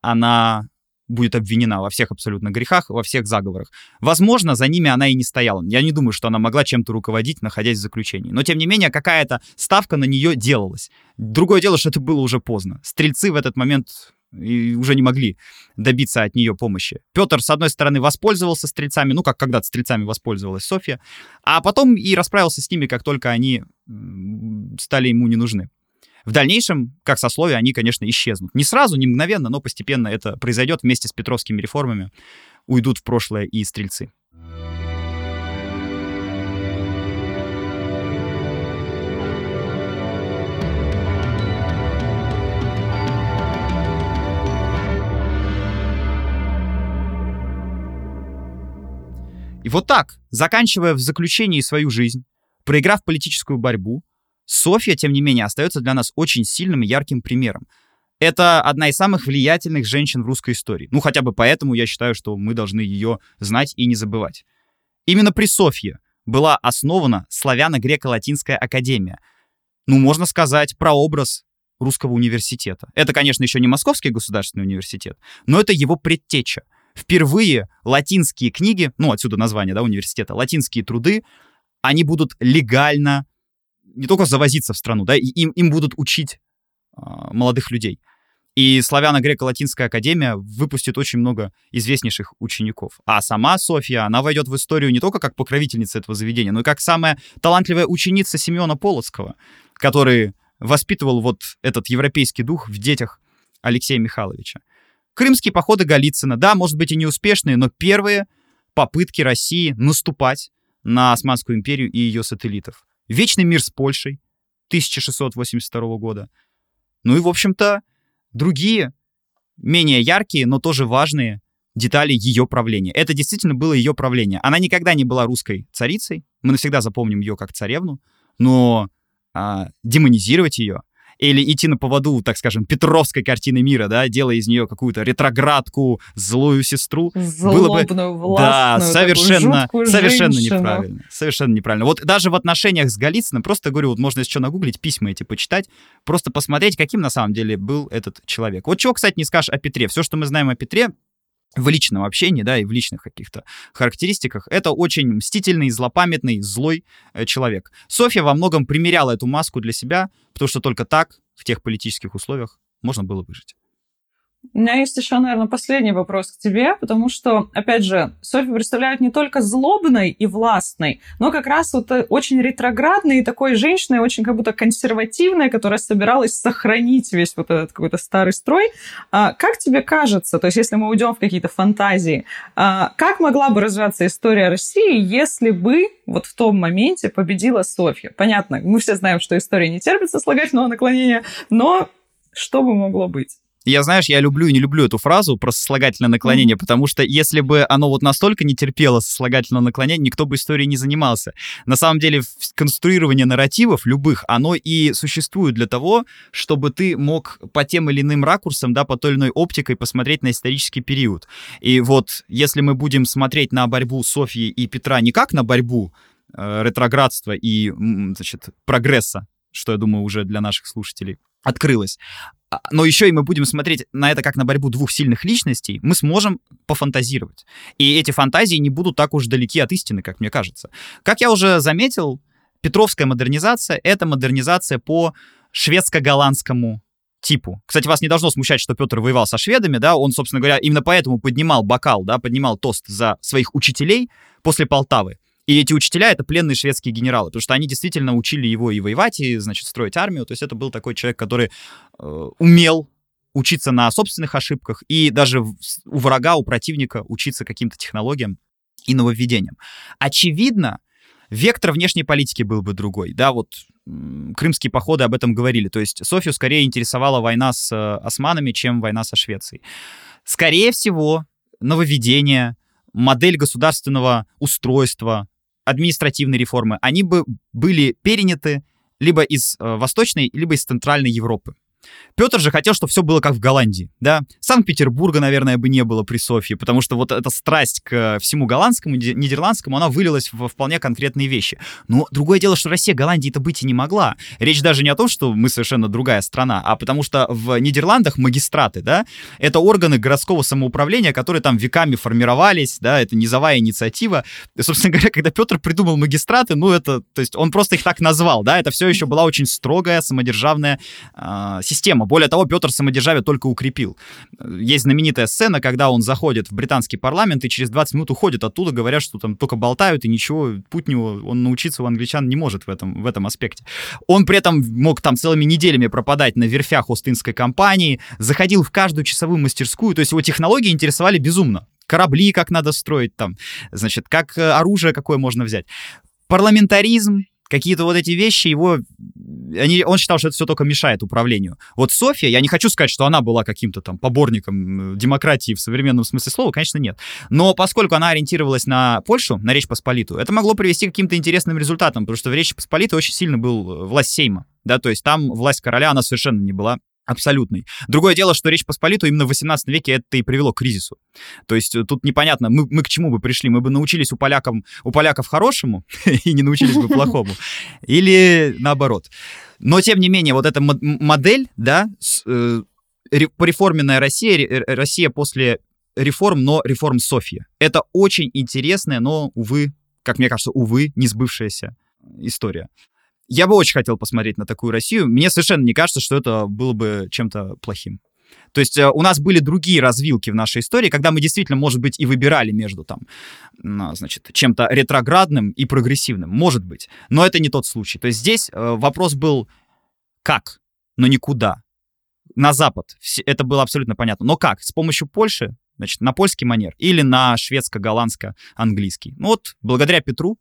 она будет обвинена во всех абсолютно грехах, во всех заговорах. Возможно, за ними она и не стояла. Я не думаю, что она могла чем-то руководить, находясь в заключении. Но, тем не менее, какая-то ставка на нее делалась. Другое дело, что это было уже поздно. Стрельцы в этот момент и уже не могли добиться от нее помощи. Петр, с одной стороны, воспользовался стрельцами, ну, как когда-то стрельцами воспользовалась Софья, а потом и расправился с ними, как только они стали ему не нужны. В дальнейшем, как сословие, они, конечно, исчезнут. Не сразу, не мгновенно, но постепенно это произойдет вместе с петровскими реформами. Уйдут в прошлое и стрельцы. И вот так, заканчивая в заключении свою жизнь, проиграв политическую борьбу, Софья, тем не менее, остается для нас очень сильным и ярким примером. Это одна из самых влиятельных женщин в русской истории. Ну, хотя бы поэтому я считаю, что мы должны ее знать и не забывать. Именно при Софье была основана Славяно-Греко-Латинская академия. Ну, можно сказать, прообраз русского университета. Это, конечно, еще не Московский государственный университет, но это его предтеча. Впервые латинские книги, ну, отсюда название, да, университета, латинские труды, они будут легально не только завозиться в страну, да, им, им будут учить а, молодых людей. И Славяно-Греко-Латинская академия выпустит очень много известнейших учеников. А сама Софья, она войдет в историю не только как покровительница этого заведения, но и как самая талантливая ученица Семена Полоцкого, который воспитывал вот этот европейский дух в детях Алексея Михайловича. Крымские походы Голицына, да, может быть и неуспешные, но первые попытки России наступать на Османскую империю и ее сателлитов. Вечный мир с Польшей 1682 года. Ну и, в общем-то, другие, менее яркие, но тоже важные детали ее правления. Это действительно было ее правление. Она никогда не была русской царицей. Мы навсегда запомним ее как царевну. Но а, демонизировать ее или идти на поводу, так скажем, Петровской картины мира, да, делая из нее какую-то ретроградку, злую сестру. Злобную, было бы, да, совершенно, совершенно женщину. неправильно. Совершенно неправильно. Вот даже в отношениях с Голицыным, просто говорю, вот можно еще нагуглить, письма эти почитать, просто посмотреть, каким на самом деле был этот человек. Вот чего, кстати, не скажешь о Петре. Все, что мы знаем о Петре, в личном общении, да, и в личных каких-то характеристиках, это очень мстительный, злопамятный, злой э, человек. Софья во многом примеряла эту маску для себя, потому что только так, в тех политических условиях, можно было выжить. У меня есть еще, наверное, последний вопрос к тебе, потому что, опять же, Софью представляют не только злобной и властной, но как раз вот э, очень ретроградной и такой женщиной, очень как будто консервативной, которая собиралась сохранить весь вот этот какой-то старый строй. А, как тебе кажется, то есть если мы уйдем в какие-то фантазии, а, как могла бы развиваться история России, если бы вот в том моменте победила Софья? Понятно, мы все знаем, что история не терпит сослагательного наклонения, но что бы могло быть? Я, знаешь, я люблю и не люблю эту фразу про сослагательное наклонение, mm-hmm. потому что если бы оно вот настолько не терпело сослагательного наклонения, никто бы историей не занимался. На самом деле, конструирование нарративов любых, оно и существует для того, чтобы ты мог по тем или иным ракурсам, да, по той или иной оптикой посмотреть на исторический период. И вот если мы будем смотреть на борьбу Софьи и Петра не как на борьбу э, ретроградства и, значит, прогресса, что, я думаю, уже для наших слушателей открылось, но еще и мы будем смотреть на это как на борьбу двух сильных личностей, мы сможем пофантазировать. И эти фантазии не будут так уж далеки от истины, как мне кажется. Как я уже заметил, Петровская модернизация — это модернизация по шведско-голландскому типу. Кстати, вас не должно смущать, что Петр воевал со шведами, да, он, собственно говоря, именно поэтому поднимал бокал, да, поднимал тост за своих учителей после Полтавы. И эти учителя — это пленные шведские генералы, потому что они действительно учили его и воевать, и, значит, строить армию. То есть это был такой человек, который э, умел учиться на собственных ошибках и даже у врага, у противника учиться каким-то технологиям и нововведениям. Очевидно, вектор внешней политики был бы другой. Да, вот крымские походы об этом говорили. То есть Софию скорее интересовала война с э, османами, чем война со Швецией. Скорее всего, нововведение, модель государственного устройства, административной реформы, они бы были переняты либо из э, Восточной, либо из Центральной Европы. Петр же хотел, чтобы все было как в Голландии, да. Санкт-Петербурга, наверное, бы не было при Софье, потому что вот эта страсть к всему голландскому, нидерландскому, она вылилась в вполне конкретные вещи. Но другое дело, что Россия Голландии-то быть и не могла. Речь даже не о том, что мы совершенно другая страна, а потому что в Нидерландах магистраты, да, это органы городского самоуправления, которые там веками формировались, да, это низовая инициатива. И, собственно говоря, когда Петр придумал магистраты, ну это, то есть он просто их так назвал, да, это все еще была очень строгая самодержавная э, система. Более того, Петр самодержавие только укрепил. Есть знаменитая сцена, когда он заходит в британский парламент и через 20 минут уходит оттуда, говорят, что там только болтают и ничего, путь него, он научиться у англичан не может в этом, в этом аспекте. Он при этом мог там целыми неделями пропадать на верфях Остинской компании, заходил в каждую часовую мастерскую, то есть его технологии интересовали безумно корабли как надо строить там, значит, как э, оружие какое можно взять. Парламентаризм, какие-то вот эти вещи его... Они, он считал, что это все только мешает управлению. Вот Софья, я не хочу сказать, что она была каким-то там поборником демократии в современном смысле слова, конечно, нет. Но поскольку она ориентировалась на Польшу, на Речь Посполитую, это могло привести к каким-то интересным результатам, потому что в Речи Посполитой очень сильно был э, власть Сейма, да, то есть там власть короля, она совершенно не была абсолютный. Другое дело, что Речь Посполитую именно в 18 веке это и привело к кризису. То есть э, тут непонятно, мы, мы к чему бы пришли? Мы бы научились у, поляков, у поляков хорошему *laughs* и не научились бы плохому. Или наоборот. Но, тем не менее, вот эта модель, да, э, реформенная Россия, Россия после реформ, но реформ Софья. Это очень интересная, но, увы, как мне кажется, увы, не сбывшаяся история. Я бы очень хотел посмотреть на такую Россию. Мне совершенно не кажется, что это было бы чем-то плохим. То есть э, у нас были другие развилки в нашей истории, когда мы действительно, может быть, и выбирали между там, значит, чем-то ретроградным и прогрессивным. Может быть. Но это не тот случай. То есть здесь э, вопрос был как, но никуда. На Запад. Это было абсолютно понятно. Но как? С помощью Польши, значит, на польский манер или на шведско-голландско-английский. Ну вот, благодаря Петру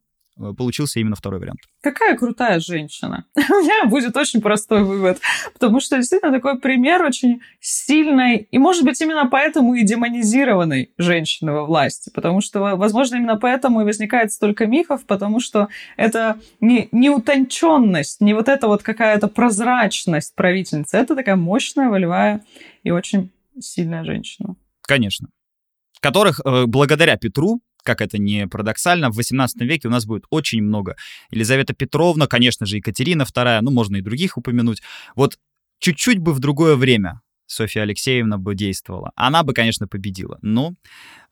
получился именно второй вариант. Какая крутая женщина. *laughs* У меня будет очень простой вывод, потому что действительно такой пример очень сильной и, может быть, именно поэтому и демонизированной женщины во власти, потому что, возможно, именно поэтому и возникает столько мифов, потому что это не, не утонченность, не вот эта вот какая-то прозрачность правительницы, это такая мощная, волевая и очень сильная женщина. Конечно. Которых э, благодаря Петру как это не парадоксально, в 18 веке у нас будет очень много. Елизавета Петровна, конечно же, Екатерина II, ну, можно и других упомянуть. Вот чуть-чуть бы в другое время Софья Алексеевна бы действовала. Она бы, конечно, победила. Но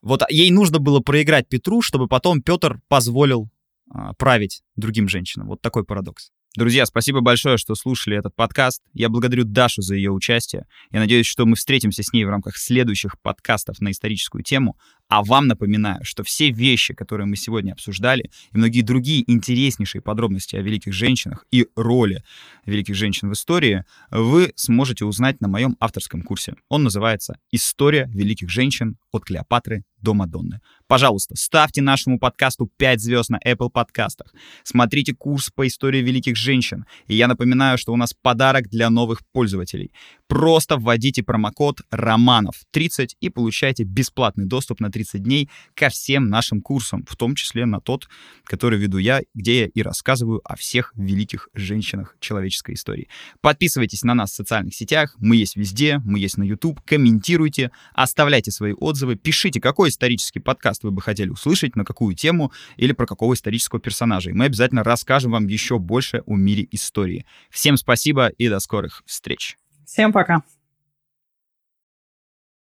вот ей нужно было проиграть Петру, чтобы потом Петр позволил а, править другим женщинам. Вот такой парадокс. Друзья, спасибо большое, что слушали этот подкаст. Я благодарю Дашу за ее участие. Я надеюсь, что мы встретимся с ней в рамках следующих подкастов на историческую тему. А вам напоминаю, что все вещи, которые мы сегодня обсуждали, и многие другие интереснейшие подробности о великих женщинах и роли великих женщин в истории, вы сможете узнать на моем авторском курсе. Он называется «История великих женщин от Клеопатры до Мадонны». Пожалуйста, ставьте нашему подкасту 5 звезд на Apple подкастах. Смотрите курс по истории великих женщин. И я напоминаю, что у нас подарок для новых пользователей. Просто вводите промокод РОМАНОВ30 и получайте бесплатный доступ на 30 дней ко всем нашим курсам, в том числе на тот, который веду я, где я и рассказываю о всех великих женщинах человеческой истории. Подписывайтесь на нас в социальных сетях, мы есть везде, мы есть на YouTube, комментируйте, оставляйте свои отзывы, пишите, какой исторический подкаст вы бы хотели услышать, на какую тему или про какого исторического персонажа. И мы обязательно расскажем вам еще больше о мире истории. Всем спасибо и до скорых встреч. Всем пока.